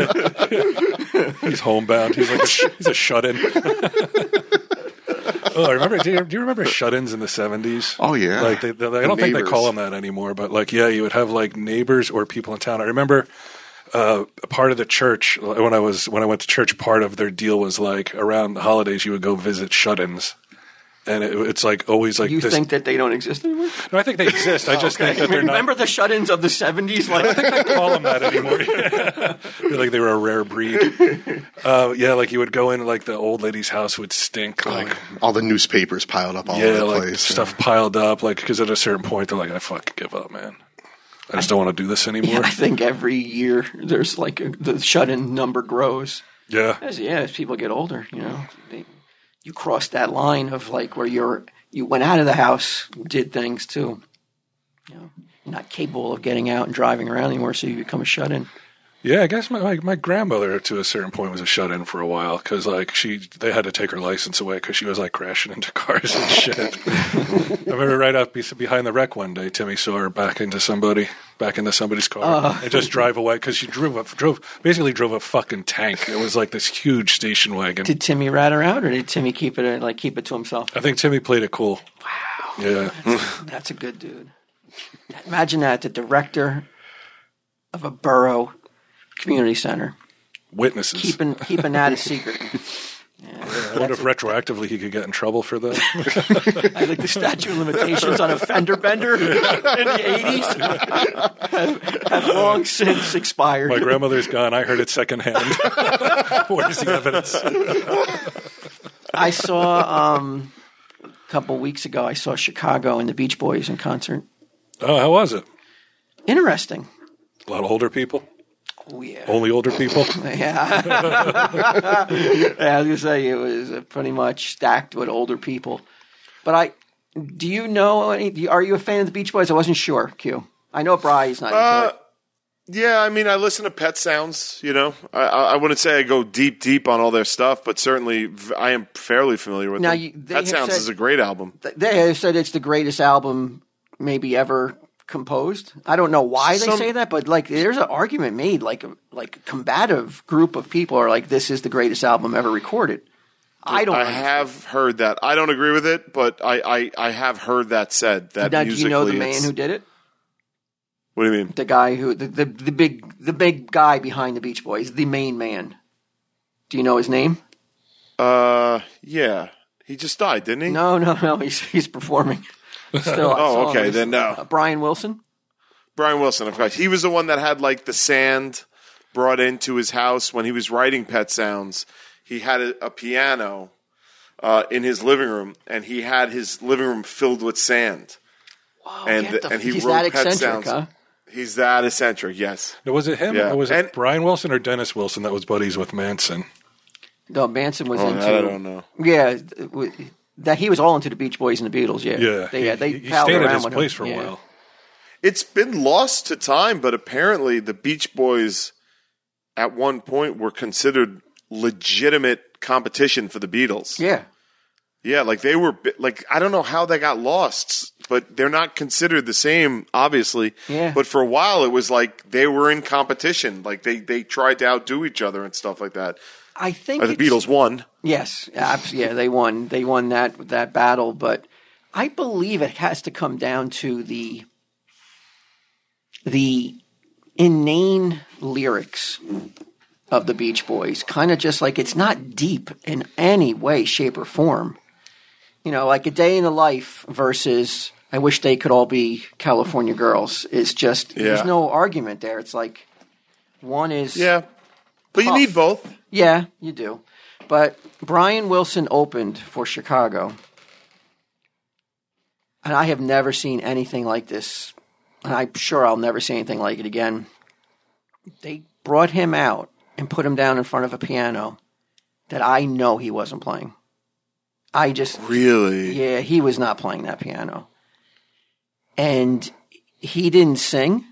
He's homebound. He's like a, sh- he's a shut in. oh, I remember. Do you, do you remember shut-ins in the seventies? Oh, yeah. Like they, they, I don't think they call them that anymore, but like yeah, you would have like neighbors or people in town. I remember uh, a part of the church when I was when I went to church. Part of their deal was like around the holidays you would go visit shut-ins. And it, it's like always like You this. think that they don't exist anymore? no, I think they exist. I just think that they're not. Remember the shut-ins of the '70s? Like, I don't call them that anymore. Feel like they were a rare breed. Uh, yeah, like you would go in, like the old lady's house would stink, like All the newspapers piled up all yeah, over the like place. stuff piled up, like because at a certain point they're like, I fucking give up, man. I just don't want to do this anymore. I think every year there's like a, the shut-in number grows. Yeah, As, yeah, as people get older, you know, they, you cross that line of like where you're you went out of the house, did things too. You know, not capable of getting out and driving around anymore, so you become a shut in. Yeah, I guess my, my, my grandmother to a certain point was a shut in for a while because like she they had to take her license away because she was like crashing into cars and shit. I remember right up behind the wreck one day, Timmy saw her back into somebody, back into somebody's car, oh. and just drive away because she drove a, drove basically drove a fucking tank. It was like this huge station wagon. Did Timmy rat her out, or did Timmy keep it like keep it to himself? I think Timmy played it cool. Wow. Yeah. That's a good dude. Imagine that the director of a borough community center Witnesses. keeping keeping that a secret. I wonder if retroactively he could get in trouble for that. I think the statute of limitations on a fender bender in the eighties have long since expired. My grandmother's gone. I heard it secondhand. Where's the evidence? I saw um, a couple weeks ago. I saw Chicago and the Beach Boys in concert. Oh, how was it? Interesting. A lot of older people. Oh yeah. Only older people. Yeah. yeah, I was gonna say it was uh, pretty much stacked with older people. But I, do you know any? Are you a fan of the Beach Boys? I wasn't sure. Q. I know Bry's not. into Uh, it. yeah, I mean, I listen to Pet Sounds. You know, I, I I wouldn't say I go deep, deep on all their stuff, but certainly v- I am fairly familiar with Now, them. you- Pet Sounds said- is a great album. They have said it's the greatest album maybe ever composed. I don't know why they Some- say that, but like there's an argument made. Like like a combative group of people are like, this is the greatest album ever recorded. I don't. I understand. have heard that. I don't agree with it, but I, I, I have heard that said. That Now, do you know the man who did it? What do you mean? The guy who the, the the big the big guy behind the Beach Boys, the main man. Do you know his name? Uh, yeah, he just died, didn't he? No, no, no. He's he's performing. Still. Oh, saw okay, then no. uh, Brian Wilson. Brian Wilson, of course. He was the one that had like the sand brought into his house when he was writing Pet Sounds. He had a, a piano uh, in his living room, and he had his living room filled with sand. Oh, And- the- and he he's wrote that Pet Sounds. huh? He's that eccentric, yes. Now, was it him? Yeah. Or was And- it Brian Wilson or Dennis Wilson that was buddies with Manson? No, Manson was Oh, into. that I don't know. Yeah, w- that he was all into the Beach Boys and the Beatles. Yeah, Yeah. they, yeah, they he, he palled stayed at his with place him. for a Yeah. while. It's been lost to time, but apparently the Beach Boys at one point were considered legitimate competition for the Beatles. Yeah, Yeah, like they were like I don't know how they got lost, but they're not considered the same, obviously. Yeah. But for a while, it was like they were in competition. Like they they tried to outdo each other and stuff like that. I think the Beatles won. Yes, yeah, they won. They won that that battle, but I believe it has to come down to the the inane lyrics of the Beach Boys. Kind of just like it's not deep in any way, shape, or form. You know, like a day in the life versus I wish they could all be California girls is just Yeah. there's no argument there. It's like one is Yeah, but you need both. Yeah, you do. But Brian Wilson opened for Chicago. And I have never seen anything like this. And I'm sure I'll never see anything like it again. They brought him out and put him down in front of a piano that I know he wasn't playing. I just Really? yeah, he was not playing that piano. And he didn't sing.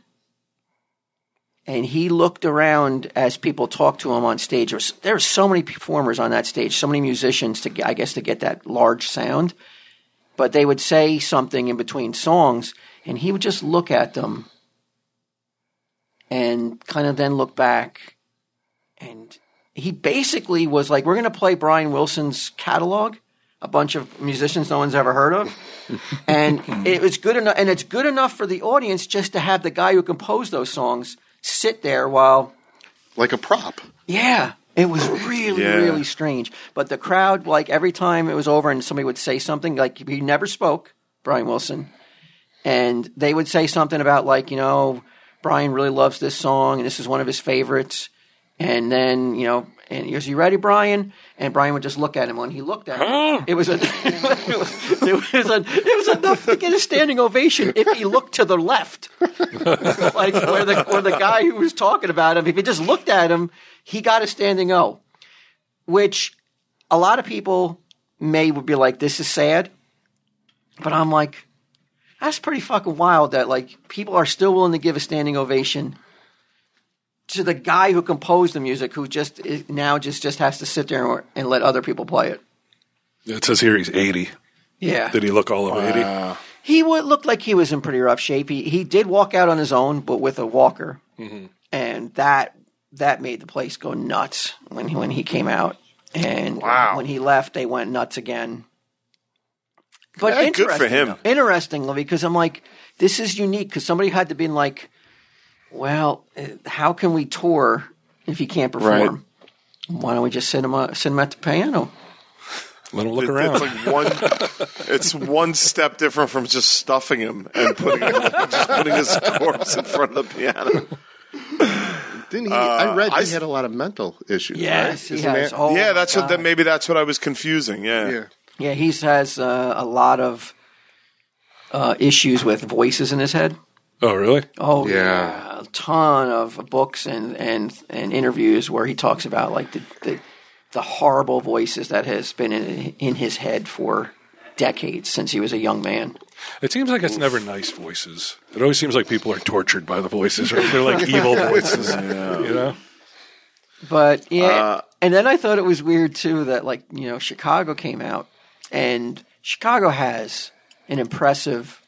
And he looked around as people talked to him on stage. There was, there were so many performers on that stage, so many musicians to I guess to get that large sound. But they would say something in between songs, and he would just look at them and kind of then look back. And he basically was like, "We're going to play Brian Wilson's catalog." a bunch of musicians no one's ever heard of. and it was good enough and it's good enough for the audience just to have the guy who composed those songs sit there while like a prop. yeah, it was really, Yeah. really strange. But the crowd, like every time it was over and somebody would say something, like he never spoke, Brian Wilson, and they would say something about like, you know, Brian really loves this song and this is one of his favorites. And then, you know, and he goes, You ready, Brian? And Brian would just look at him. When he looked at him, it was a, it was, it was a, it was enough to get a standing ovation if he looked to the left like where the where the guy who was talking about him, if he just looked at him, he got a standing O. Which a lot of people may would be like, this is sad. But I'm like, That's pretty fucking wild that like people are still willing to give a standing ovation to the guy who composed the music, who just is, now just just has to sit there and, and let other people play it. It says here he's 80. Yeah, Did he look all of 80? he would look like he was in pretty rough shape. He he did walk out on his own, but with a walker, mm-hmm. and that that made the place go nuts when he, when he came out. And Wow. when he left, they went nuts again. But Yeah, good for interesting, him. Interestingly, because I'm like, this is unique. Because somebody had to been like, well, uh, how can we tour if he can't perform? Why don't we just send him uh, sit him at the piano? Let him look It- around. It's like one. it's one step different from just stuffing him and putting him, just putting his corpse in front of the piano. Didn't he? I read Uh, I he had a lot of mental issues. Yes, right? he Isn't has. that- Oh, yeah, my that's what. That maybe that's what I was confusing. Yeah. yeah. Yeah, he has uh, a lot of uh, issues with voices in his head. oh, really? Oh Yeah. yeah. A ton of books and, and, and interviews where he talks about like the, the the horrible voices that has been in in his head for decades since he was a young man. It seems like it's never nice voices. It always seems like people are tortured by the voices, right? They're like evil voices. You know? But yeah, Uh, and then I thought it was weird too that like you know Chicago came out, and Chicago has an impressive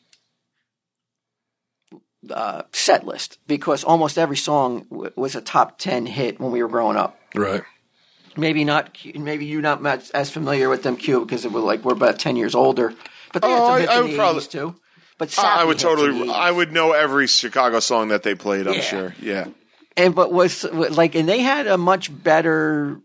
uh, set list because almost every song w- was a top ten hit when we were growing up. Right. Maybe not, maybe you're not much as familiar with them, Q, because it was like we're about ten years older. But they had Oh, some I- I would probably- 80s too. But I would hits in the totally. I would know every Chicago song that they played. I'm Yeah. sure. Yeah. and but was like and they had a much better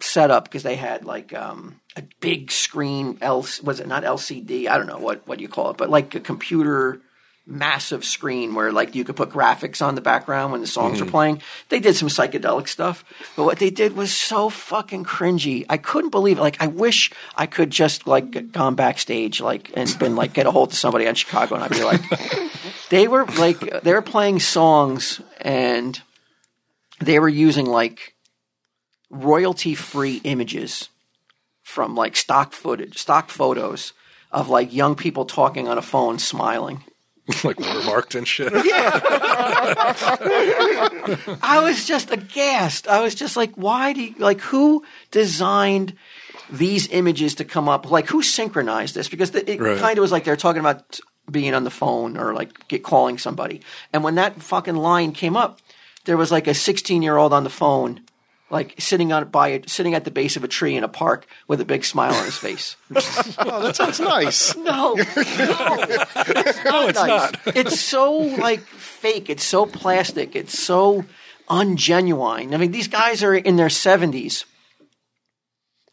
setup because they had like um a big screen L was it not LCD I don't know what what you call it but like a computer massive screen where like you could put graphics on the background when the songs were mm-hmm. playing. They did some psychedelic stuff but what they did was so fucking cringy. I couldn't believe it. Like I wish I could just like gone backstage like and been like get a hold of somebody on Chicago and I'd be like they were like they were playing songs and they were using like royalty free images from like stock footage, stock photos of like young people talking on a phone smiling. like watermarked and shit. I was just aghast. I was just like, why do you, like who designed these images to come up? Like who synchronized this? Because the, it Right. kind of was like they're talking about being on the phone or like get calling somebody. And when that fucking line came up, there was like a 16 year old on the phone, like sitting on by it, sitting at the base of a tree in a park with a big smile on his face. Oh, that sounds nice. No, no, it's not. it's nice. not. It's so like fake. It's so plastic. It's so ungenuine. I mean, these guys are in their seventies.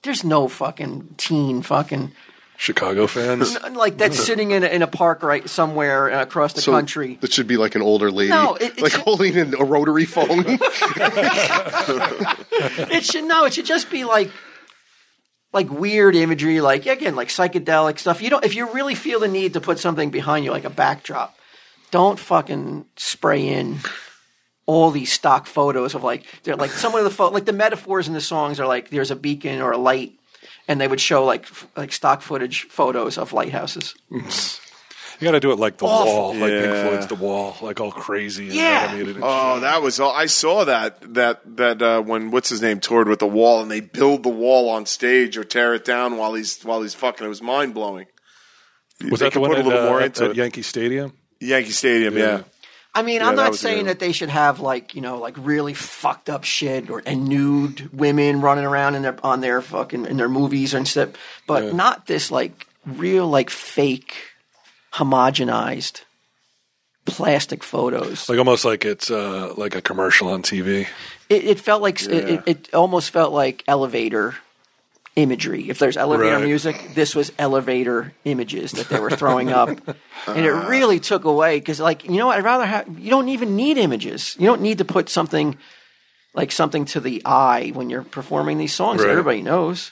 There's no fucking teen fucking Chicago fans. like that's sitting in a, in a park right somewhere uh, across the So country. It should be like an older lady, No, it- it like should- holding a rotary phone. It should no. It should just be like like weird imagery, like again, like psychedelic stuff. You don't if you really feel the need to put something behind you, like a backdrop, don't fucking spray in all these stock photos of like they're like some of the pho- like the metaphors in the songs are like there's a beacon or a light, and they would show like f- like stock footage photos of lighthouses. You got to do it like the Awful. wall, like Pink Yeah. Floyd's The Wall, like all crazy and Yeah. animated. And Oh, that was all. I saw that that that uh, when what's his name toured with the wall, and they build the wall on stage or tear it down while he's while he's fucking. It was mind blowing. shit. Was they that the one put a at, little uh, more at- into at it. Yankee Stadium? Yankee Stadium, yeah. I mean, Yeah, I'm not was saying good. that they should have like you know like really fucked up shit or and nude women running around in their on their fucking in their movies and stuff, but not this like real like fake homogenized plastic photos. Like almost like it's uh, like a commercial on TV. It, it felt like it, it, it almost felt like elevator imagery. If there's elevator Right. music, this was elevator images that they were throwing up, uh-huh. and it really took away because, like, you know, what, I'd rather have. You don't even need images. You don't need to put something like something to the eye when you're performing these songs. Right. Everybody knows.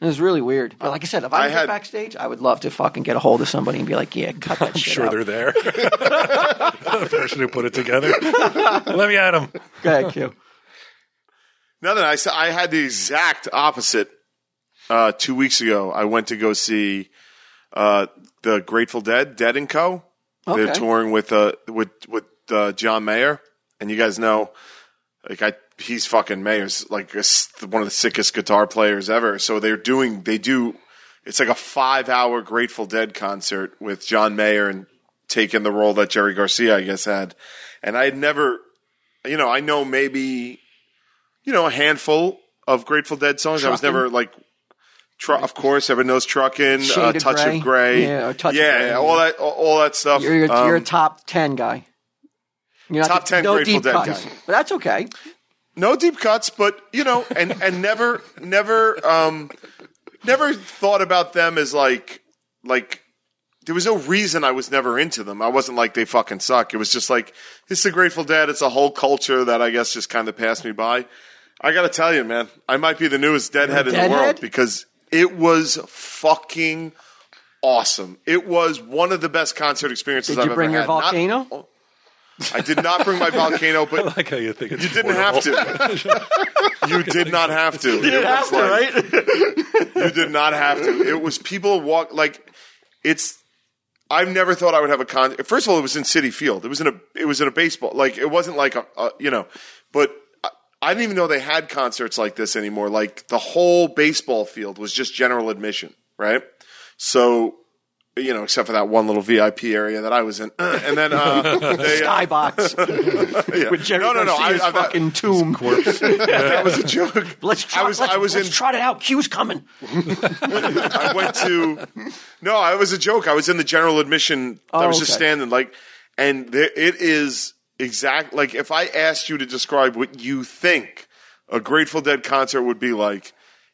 It was really weird. But like I said, if I, I had- backstage, I would love to fucking get a hold of somebody and be like, "Yeah, cut that I'm shit sure out." they're there. the person who put it together. Let me at him. Go ahead, Q. Nothing. I said I had the exact opposite. Uh, two weeks ago, I went to go see uh, the Grateful Dead, Dead and Co. They're touring with uh with with uh, John Mayer, and you guys know, like I he's fucking Mayer's like a one of the sickest guitar players ever. So they're doing they do it's like a five hour Grateful Dead concert with John Mayer and taking the role that Jerry Garcia I guess had, and I had never, you know, I know maybe, you know, a handful of Grateful Dead songs. I was never like. Tru- of course, everyone knows Truckin', Shade uh, Touch Grey. of Gray, Yeah, Touch yeah, Grey. yeah, all that, all, all that stuff. You're, you're, Um, you're a top 10 guy. You're not Top the- 10 no Grateful Dead cuts. guy. But that's okay. no deep cuts, but you know, and and never, never, um, never thought about them as like, like there was no reason I was never into them. I wasn't like they fucking suck. It was just like it's the Grateful Dead. It's a whole culture that I guess just kind of passed me by. I got to tell you, man, I might be the newest deadhead in the world because it was fucking awesome. It was one of the best concert experiences Did I've you bring ever your had. Not- volcano? I did not bring my volcano, but I like how you think it's you didn't have to. you did not have to. You didn't have to, right? You did not have to. It was people walk like it's. I've never thought I would have a con. First of all, it was in Citi Field. It was in a. It was in a baseball. Like it wasn't like a. a you know, but I, I didn't even know they had concerts like this anymore. Like the whole baseball field was just general admission, right? So. You know, except for that one little VIP area that I was in, and then uh, they, uh, Skybox yeah. with Jerry no, no, no. I, Garcia's I, fucking tomb. that was a joke. Let's try, I was, let's, I was let's in. trot it out. Q's coming. I went to. No, I was a joke. I was in the general admission. I Oh, was just standing like, and there, it is exact. Like if I asked you to describe what you think a Grateful Dead concert would be like,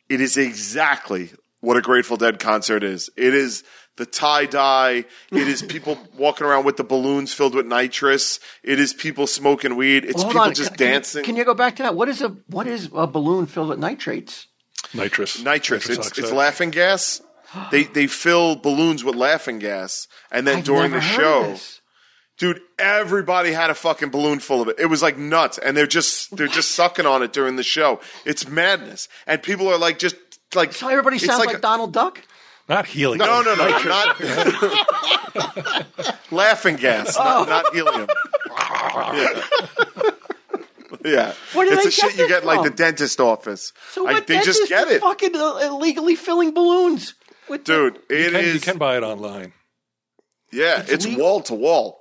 it is exactly what a Grateful Dead concert is. It is the tie dye. It is people walking around with the balloons filled with nitrous. It is people smoking weed. It's Hold people on. just can, can- dancing. Can you go back to that? What is a what is a balloon filled with nitrates? nitrous. nitrous. It's, it's laughing gas. They they fill balloons with laughing gas, and then I've during never the heard show, of this. Dude, everybody had a fucking balloon full of it. It was like nuts, and they're just they're just sucking on it during the show. It's madness, and people are like just like So everybody it's sounds like, Donald Duck. Not helium. No, no, no, not laughing gas, not, oh. not helium. Yeah. Yeah, Where do it's they a shit you get in, like the dentist office. So I- what they just get it, Fucking illegally filling balloons with the- dude. It You can, is you can buy it online. Yeah, it's, wall to wall.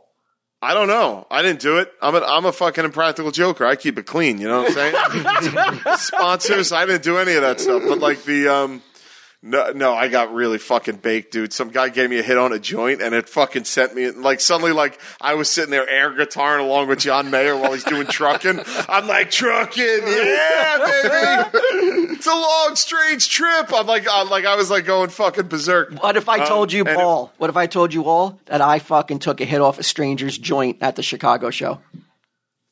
I don't know. I didn't do it. I'm a, I'm a fucking impractical joker. I keep it clean. You know what I'm saying? Sponsors. I didn't do any of that stuff. But like the um, no, no, I got really fucking baked, dude. Some guy gave me a hit on a joint, and it fucking sent me like suddenly like I was sitting there air guitaring along with John Mayer while he's doing trucking. I'm like trucking, yeah, baby. It's a long, strange trip. I'm like, I'm like I was like going fucking berserk. What if I told you, Um, and- Paul? What if I told you all that I fucking took a hit off a stranger's joint at the Chicago show?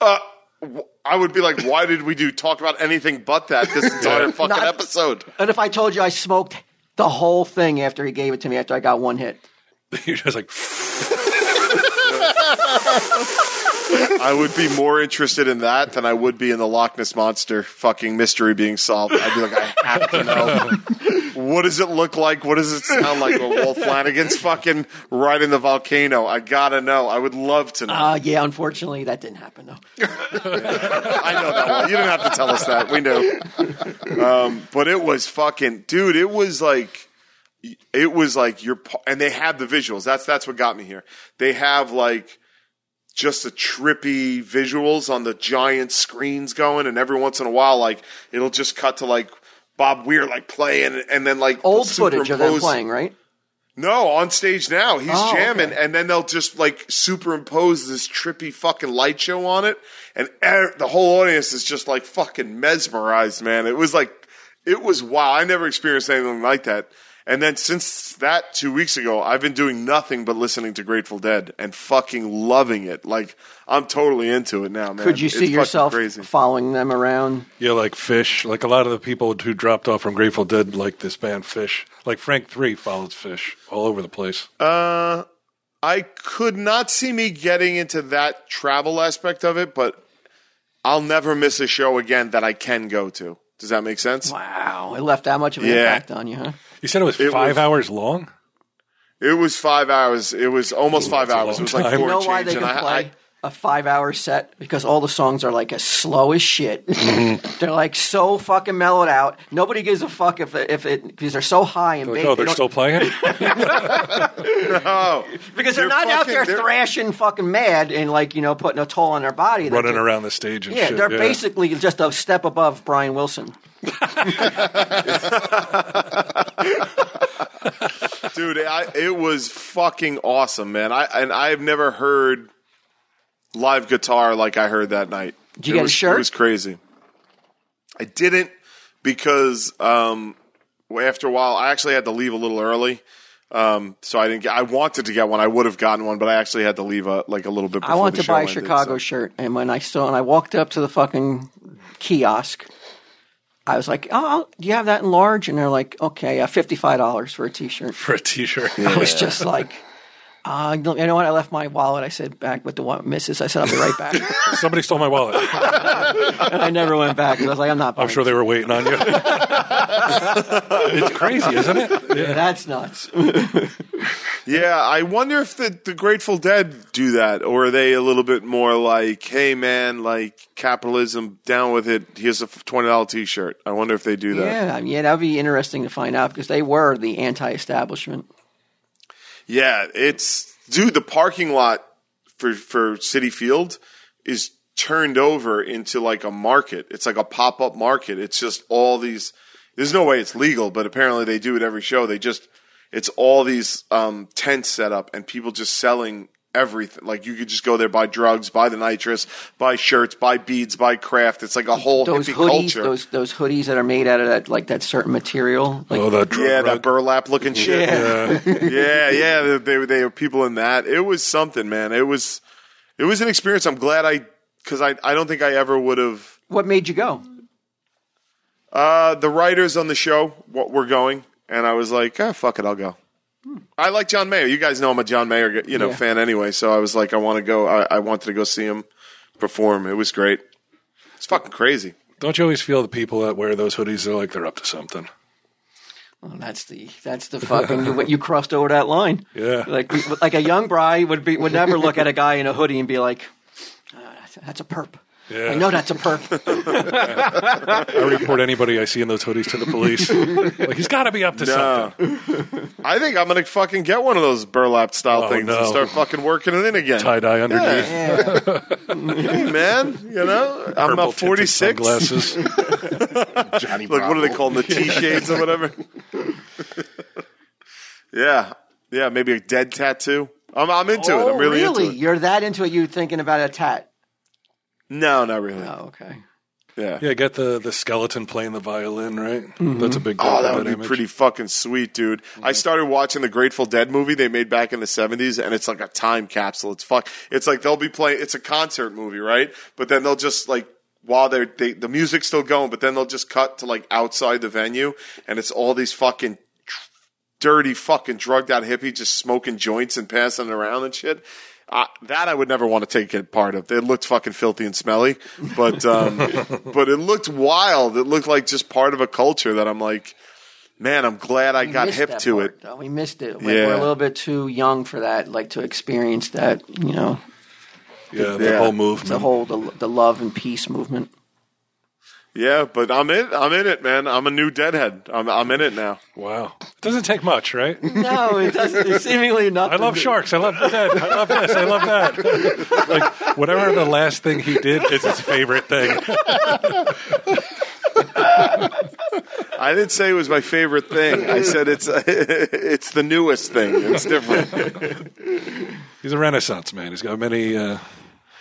Uh, w- I would be like, why did we do talk about anything but that this entire fucking Not- episode? And if I told you I smoked the whole thing after he gave it to me after I got one hit? You're just like, I would be more interested in that than I would be in the Loch Ness monster fucking mystery being solved. I'd be like, I have to know. what does it look like? What does it sound like? When Wolf Flanagan's fucking riding the volcano. I gotta know. I would love to know. Uh, yeah, unfortunately, that didn't happen though. I know that one. You didn't have to tell us that. We knew. Um, but it was fucking, dude. It was like, it was like you're, and they have the visuals. That's that's what got me here. They have like just the trippy visuals on the giant screens going, and every once in a while, like it'll just cut to like Bob Weir like playing, and then like Old footage of them playing, right? no, on stage now. He's Oh, jamming, okay. and then they'll just like superimpose this trippy fucking light show on it, and er- the whole audience is just like fucking mesmerized, man. It was like, it was wow. I never experienced anything like that. And then since that two weeks ago, I've been doing nothing but listening to Grateful Dead and fucking loving it. Like I'm totally into it now, man. Could you It's see fucking yourself crazy? following them around? yeah, like Phish. Like a lot of the people who dropped off from Grateful Dead like this band Phish. Like Frank Three follows Phish all over the place. Uh, I could not see me getting into that travel aspect of it, but I'll never miss a show again that I can go to. Does that make sense? Wow, it left that much of an Yeah. impact on you, huh? You said it was It five was- hours long. It was five hours. It was almost five that's a hours. long It was like four You know why change. they and I- play I- a five-hour set? Because all the songs are like as slow as shit. Mm-hmm. they're like so fucking mellowed out. Nobody gives a fuck if it, if it because they're so high and Like, big. oh, they they're don't- still playing it. oh, because they're, they're not out fucking- there they're- thrashing fucking mad and like you know putting a toll on their body. They're running just- around the stage and Yeah, shit. they're basically just a step above Brian Wilson. dude, I, it was fucking awesome, man. I and I've never heard live guitar like I heard that night. Did you it get a was, shirt? It was crazy. I didn't because um, after a while, I actually had to leave a little early. Um, so I didn't get. I wanted to get one. I would have gotten one, but I actually had to leave a, like a little bit. I Before wanted to buy a ended, Chicago so- shirt, and when I saw and I walked up to the fucking kiosk, I was like, "Oh, do you have that in large?" And they're like, "Okay, uh, fifty-five dollars for a T-shirt." for a T-shirt. I was just like, uh, "You know what?" I left my wallet. I said, "Back with the one missus." I said, "I'll be right back," Somebody stole my wallet. and I never went back. I was like, "I'm not." I'm sure they were waiting on you. it's crazy, isn't it? Yeah, that's nuts. Yeah, I wonder if the, the Grateful Dead do that, or are they a little bit more like, "Hey, man, like capitalism, down with it. Here's a twenty dollar T-shirt." I wonder if they do that. yeah, yeah, that'd be interesting to find out because they were the anti-establishment. Yeah, it's dude. The parking lot for for Citi Field is turned over into like a market. It's like a pop up market. It's just all these. There's no way it's legal, but apparently they do it every show. They just it's all these um, tents set up and people just selling everything. Like you could just go there, buy drugs, buy the nitrous, buy shirts, buy beads, buy craft. It's like a whole Those hippie hoodies, culture. those those hoodies that are made out of that like that certain material. Like, Oh, the drug yeah, that burlap looking shit. Yeah. yeah, yeah. They, they they were people in that. It was something, man. It was it was an experience. I'm glad I because I I don't think I ever would have. what made you go? Uh, the writers on the show what were going, and I was like, ah, fuck it, I'll go. I like John Mayer. You guys know I'm a John Mayer, you know, Yeah. fan anyway. So I was like, I want to go. I, I wanted to go see him perform. It was great. It's fucking crazy. Don't you always feel the people that wear those hoodies are like they're up to something? Well, that's the that's the fucking you, you crossed over that line. Yeah. like like a young bride would be would never look at a guy in a hoodie and be like, "Ah, that's, that's a perp. Yeah. I know that's a perp. I report anybody I see in those hoodies to the police. like he's got to be up to No. something. I think I'm gonna fucking get one of those burlap style Oh, things and start fucking working it in again. Tie dye underneath. yeah. Hey, man, you know, I'm Purple about 46. Sunglasses. Johnny Like, what are they Bravo. called? The T shades or whatever? yeah. Yeah, maybe a dead tattoo. I'm, I'm into it. Oh, I'm really, really? into it. You're that into it? You thinking about a tat? No, not really. Oh, okay. Yeah. Yeah, get the, the skeleton playing the violin, right? Mm-hmm. That's a big Oh, part that of would be image. pretty fucking sweet, dude. I mm-hmm. started watching the Grateful Dead movie they made back in the seventies, and it's like a time capsule. It's fuck. It's like they'll be playing. It's a concert movie, right? But then they'll just like while they're they, the music's still going, but then they'll just cut to like outside the venue, and it's all these fucking dirty, fucking drugged out hippie just smoking joints and passing around and shit. Uh, that I would never want to take a part of. It looked fucking filthy and smelly, but um, but it looked wild. It looked like just part of a culture that I'm like, man, I'm glad I We got hip to part, it. though. We missed it. Like, Yeah. We're a little bit too young for that, like to experience that. You know, Yeah, the Yeah. whole movement, the whole the, the love and peace movement. Yeah, but I'm in. I'm in it, man. I'm a new deadhead. I'm I'm in it now. wow. It doesn't take much, right? No, it doesn't. It's seemingly I love sharks. I love the dead. I love this. I love that. like whatever the last thing he did is his favorite thing. I didn't say it was my favorite thing. I said it's it's the newest thing. It's different. He's a renaissance man. He's got many, uh,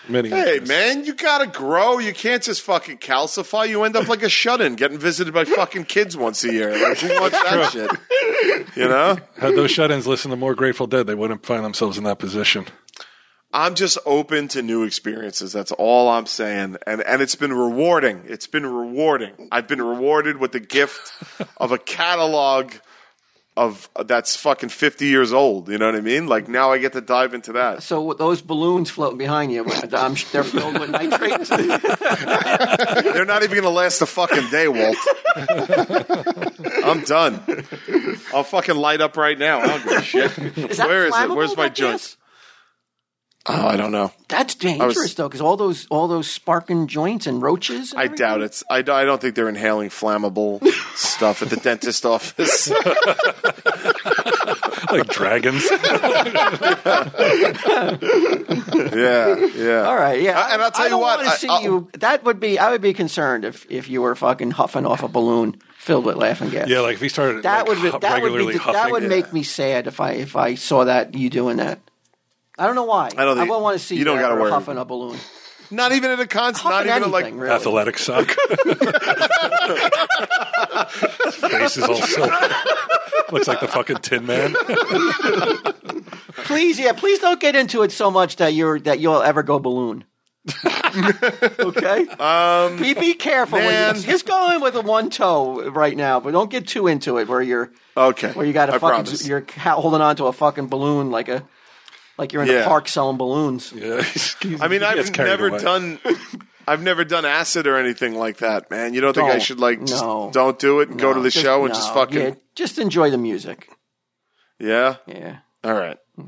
many. Hey, interests. man, you gotta grow. You can't just fucking calcify. You end up like a shut-in, getting visited by fucking kids once a year. Like, who wants that shit? You know. Had those shut-ins listened to more Grateful Dead, they wouldn't find themselves in that position. I'm just open to new experiences. That's all I'm saying. And and it's been rewarding. It's been rewarding. I've been rewarded with the gift of a catalog of that's fucking 50 years old. You know what I mean? Like now I get to dive into that. So those balloons floating behind you, I'm, they're filled with nitrates. They're not even going to last a fucking day, Walt. I'm done. I'll fucking light up right now. I don't give a shit. Where is it? Where's my joints? Oh, I don't know. That's dangerous was- though, because all those all those sparking joints and roaches. and I everything. doubt it's. I, I don't think they're inhaling flammable stuff at the dentist office. like dragons. yeah, yeah. All right, yeah, I- and I'll tell I you don't what, I- see I'll- you. That would be. I would be concerned if if you were fucking huffing off a balloon filled with laughing gas. Yeah, like if he started that like, would be, hu- that would regularly be huffing. that would make me sad if I if I saw that you doing that. I don't know why. I don't think- won't want to see you don't gotta or worry. huffing a balloon. Not even at a concert. Not even at like. really. athletic suck. Face is all silver. Looks like the fucking Tin Man. Please, yeah, please don't get into it so much that you're that you'll ever go balloon. okay. Um, be, be careful. When man. you, just go in with a one toe right now, but don't get too into it where you're Okay. where you got I a fucking promise. you're holding on to a fucking balloon like a like you're in Yeah. a park selling balloons. Yeah, I mean, I've never away. done. I've never done acid or anything like that, man. You don't think I Don't. should like just No. don't do it and go to the Just- show and just fucking yeah, just enjoy the music. yeah. Yeah, All right, you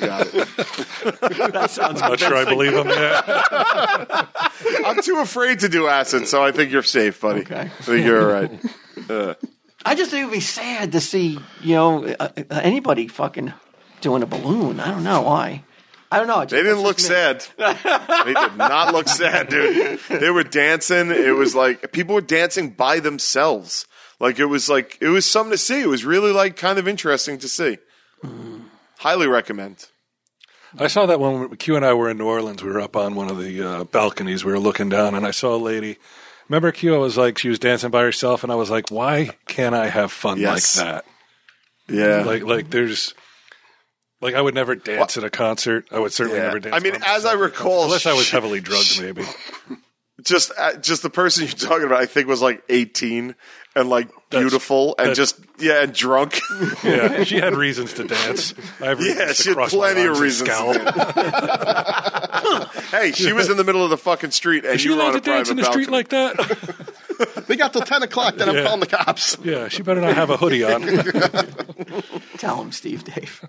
got it. that sounds Not sure I believe him. Yeah. I'm too afraid to do acid, so I think you're safe, buddy. Okay. I think you're all right. I just think it would be sad to see, you know, uh, uh, anybody fucking doing a balloon. I don't know why. I don't know. Just- They didn't look me. sad. They did not look sad, dude. They were dancing. It was like people were dancing by themselves. Like it was like it was something to see. It was really like kind of interesting to see. Highly recommend. I saw that one when Q and I were in New Orleans. We were up on one of the uh, balconies. We were looking down, and I saw a lady. Remember, Q? I was like, she was dancing by herself, and I was like, why can't I have fun Yes. like that? Yeah. Like, like there's, like I would never dance at a concert. I would certainly Yeah. never dance. I mean, as I myself at a recall, concert, unless I was sh- heavily drugged, maybe. just uh, just the person you're talking about, I think was like 18 and like beautiful and that's- just yeah and drunk. Yeah, she had reasons to dance. I have Yeah, she had plenty of reasons hey, she was in the middle of the fucking street and Is she you were on allowed a to dance private in the balcony. street like that? They got till 10 o'clock, then I'm calling the cops. Yeah, she better not have a hoodie on. Tell him, Steve Dave.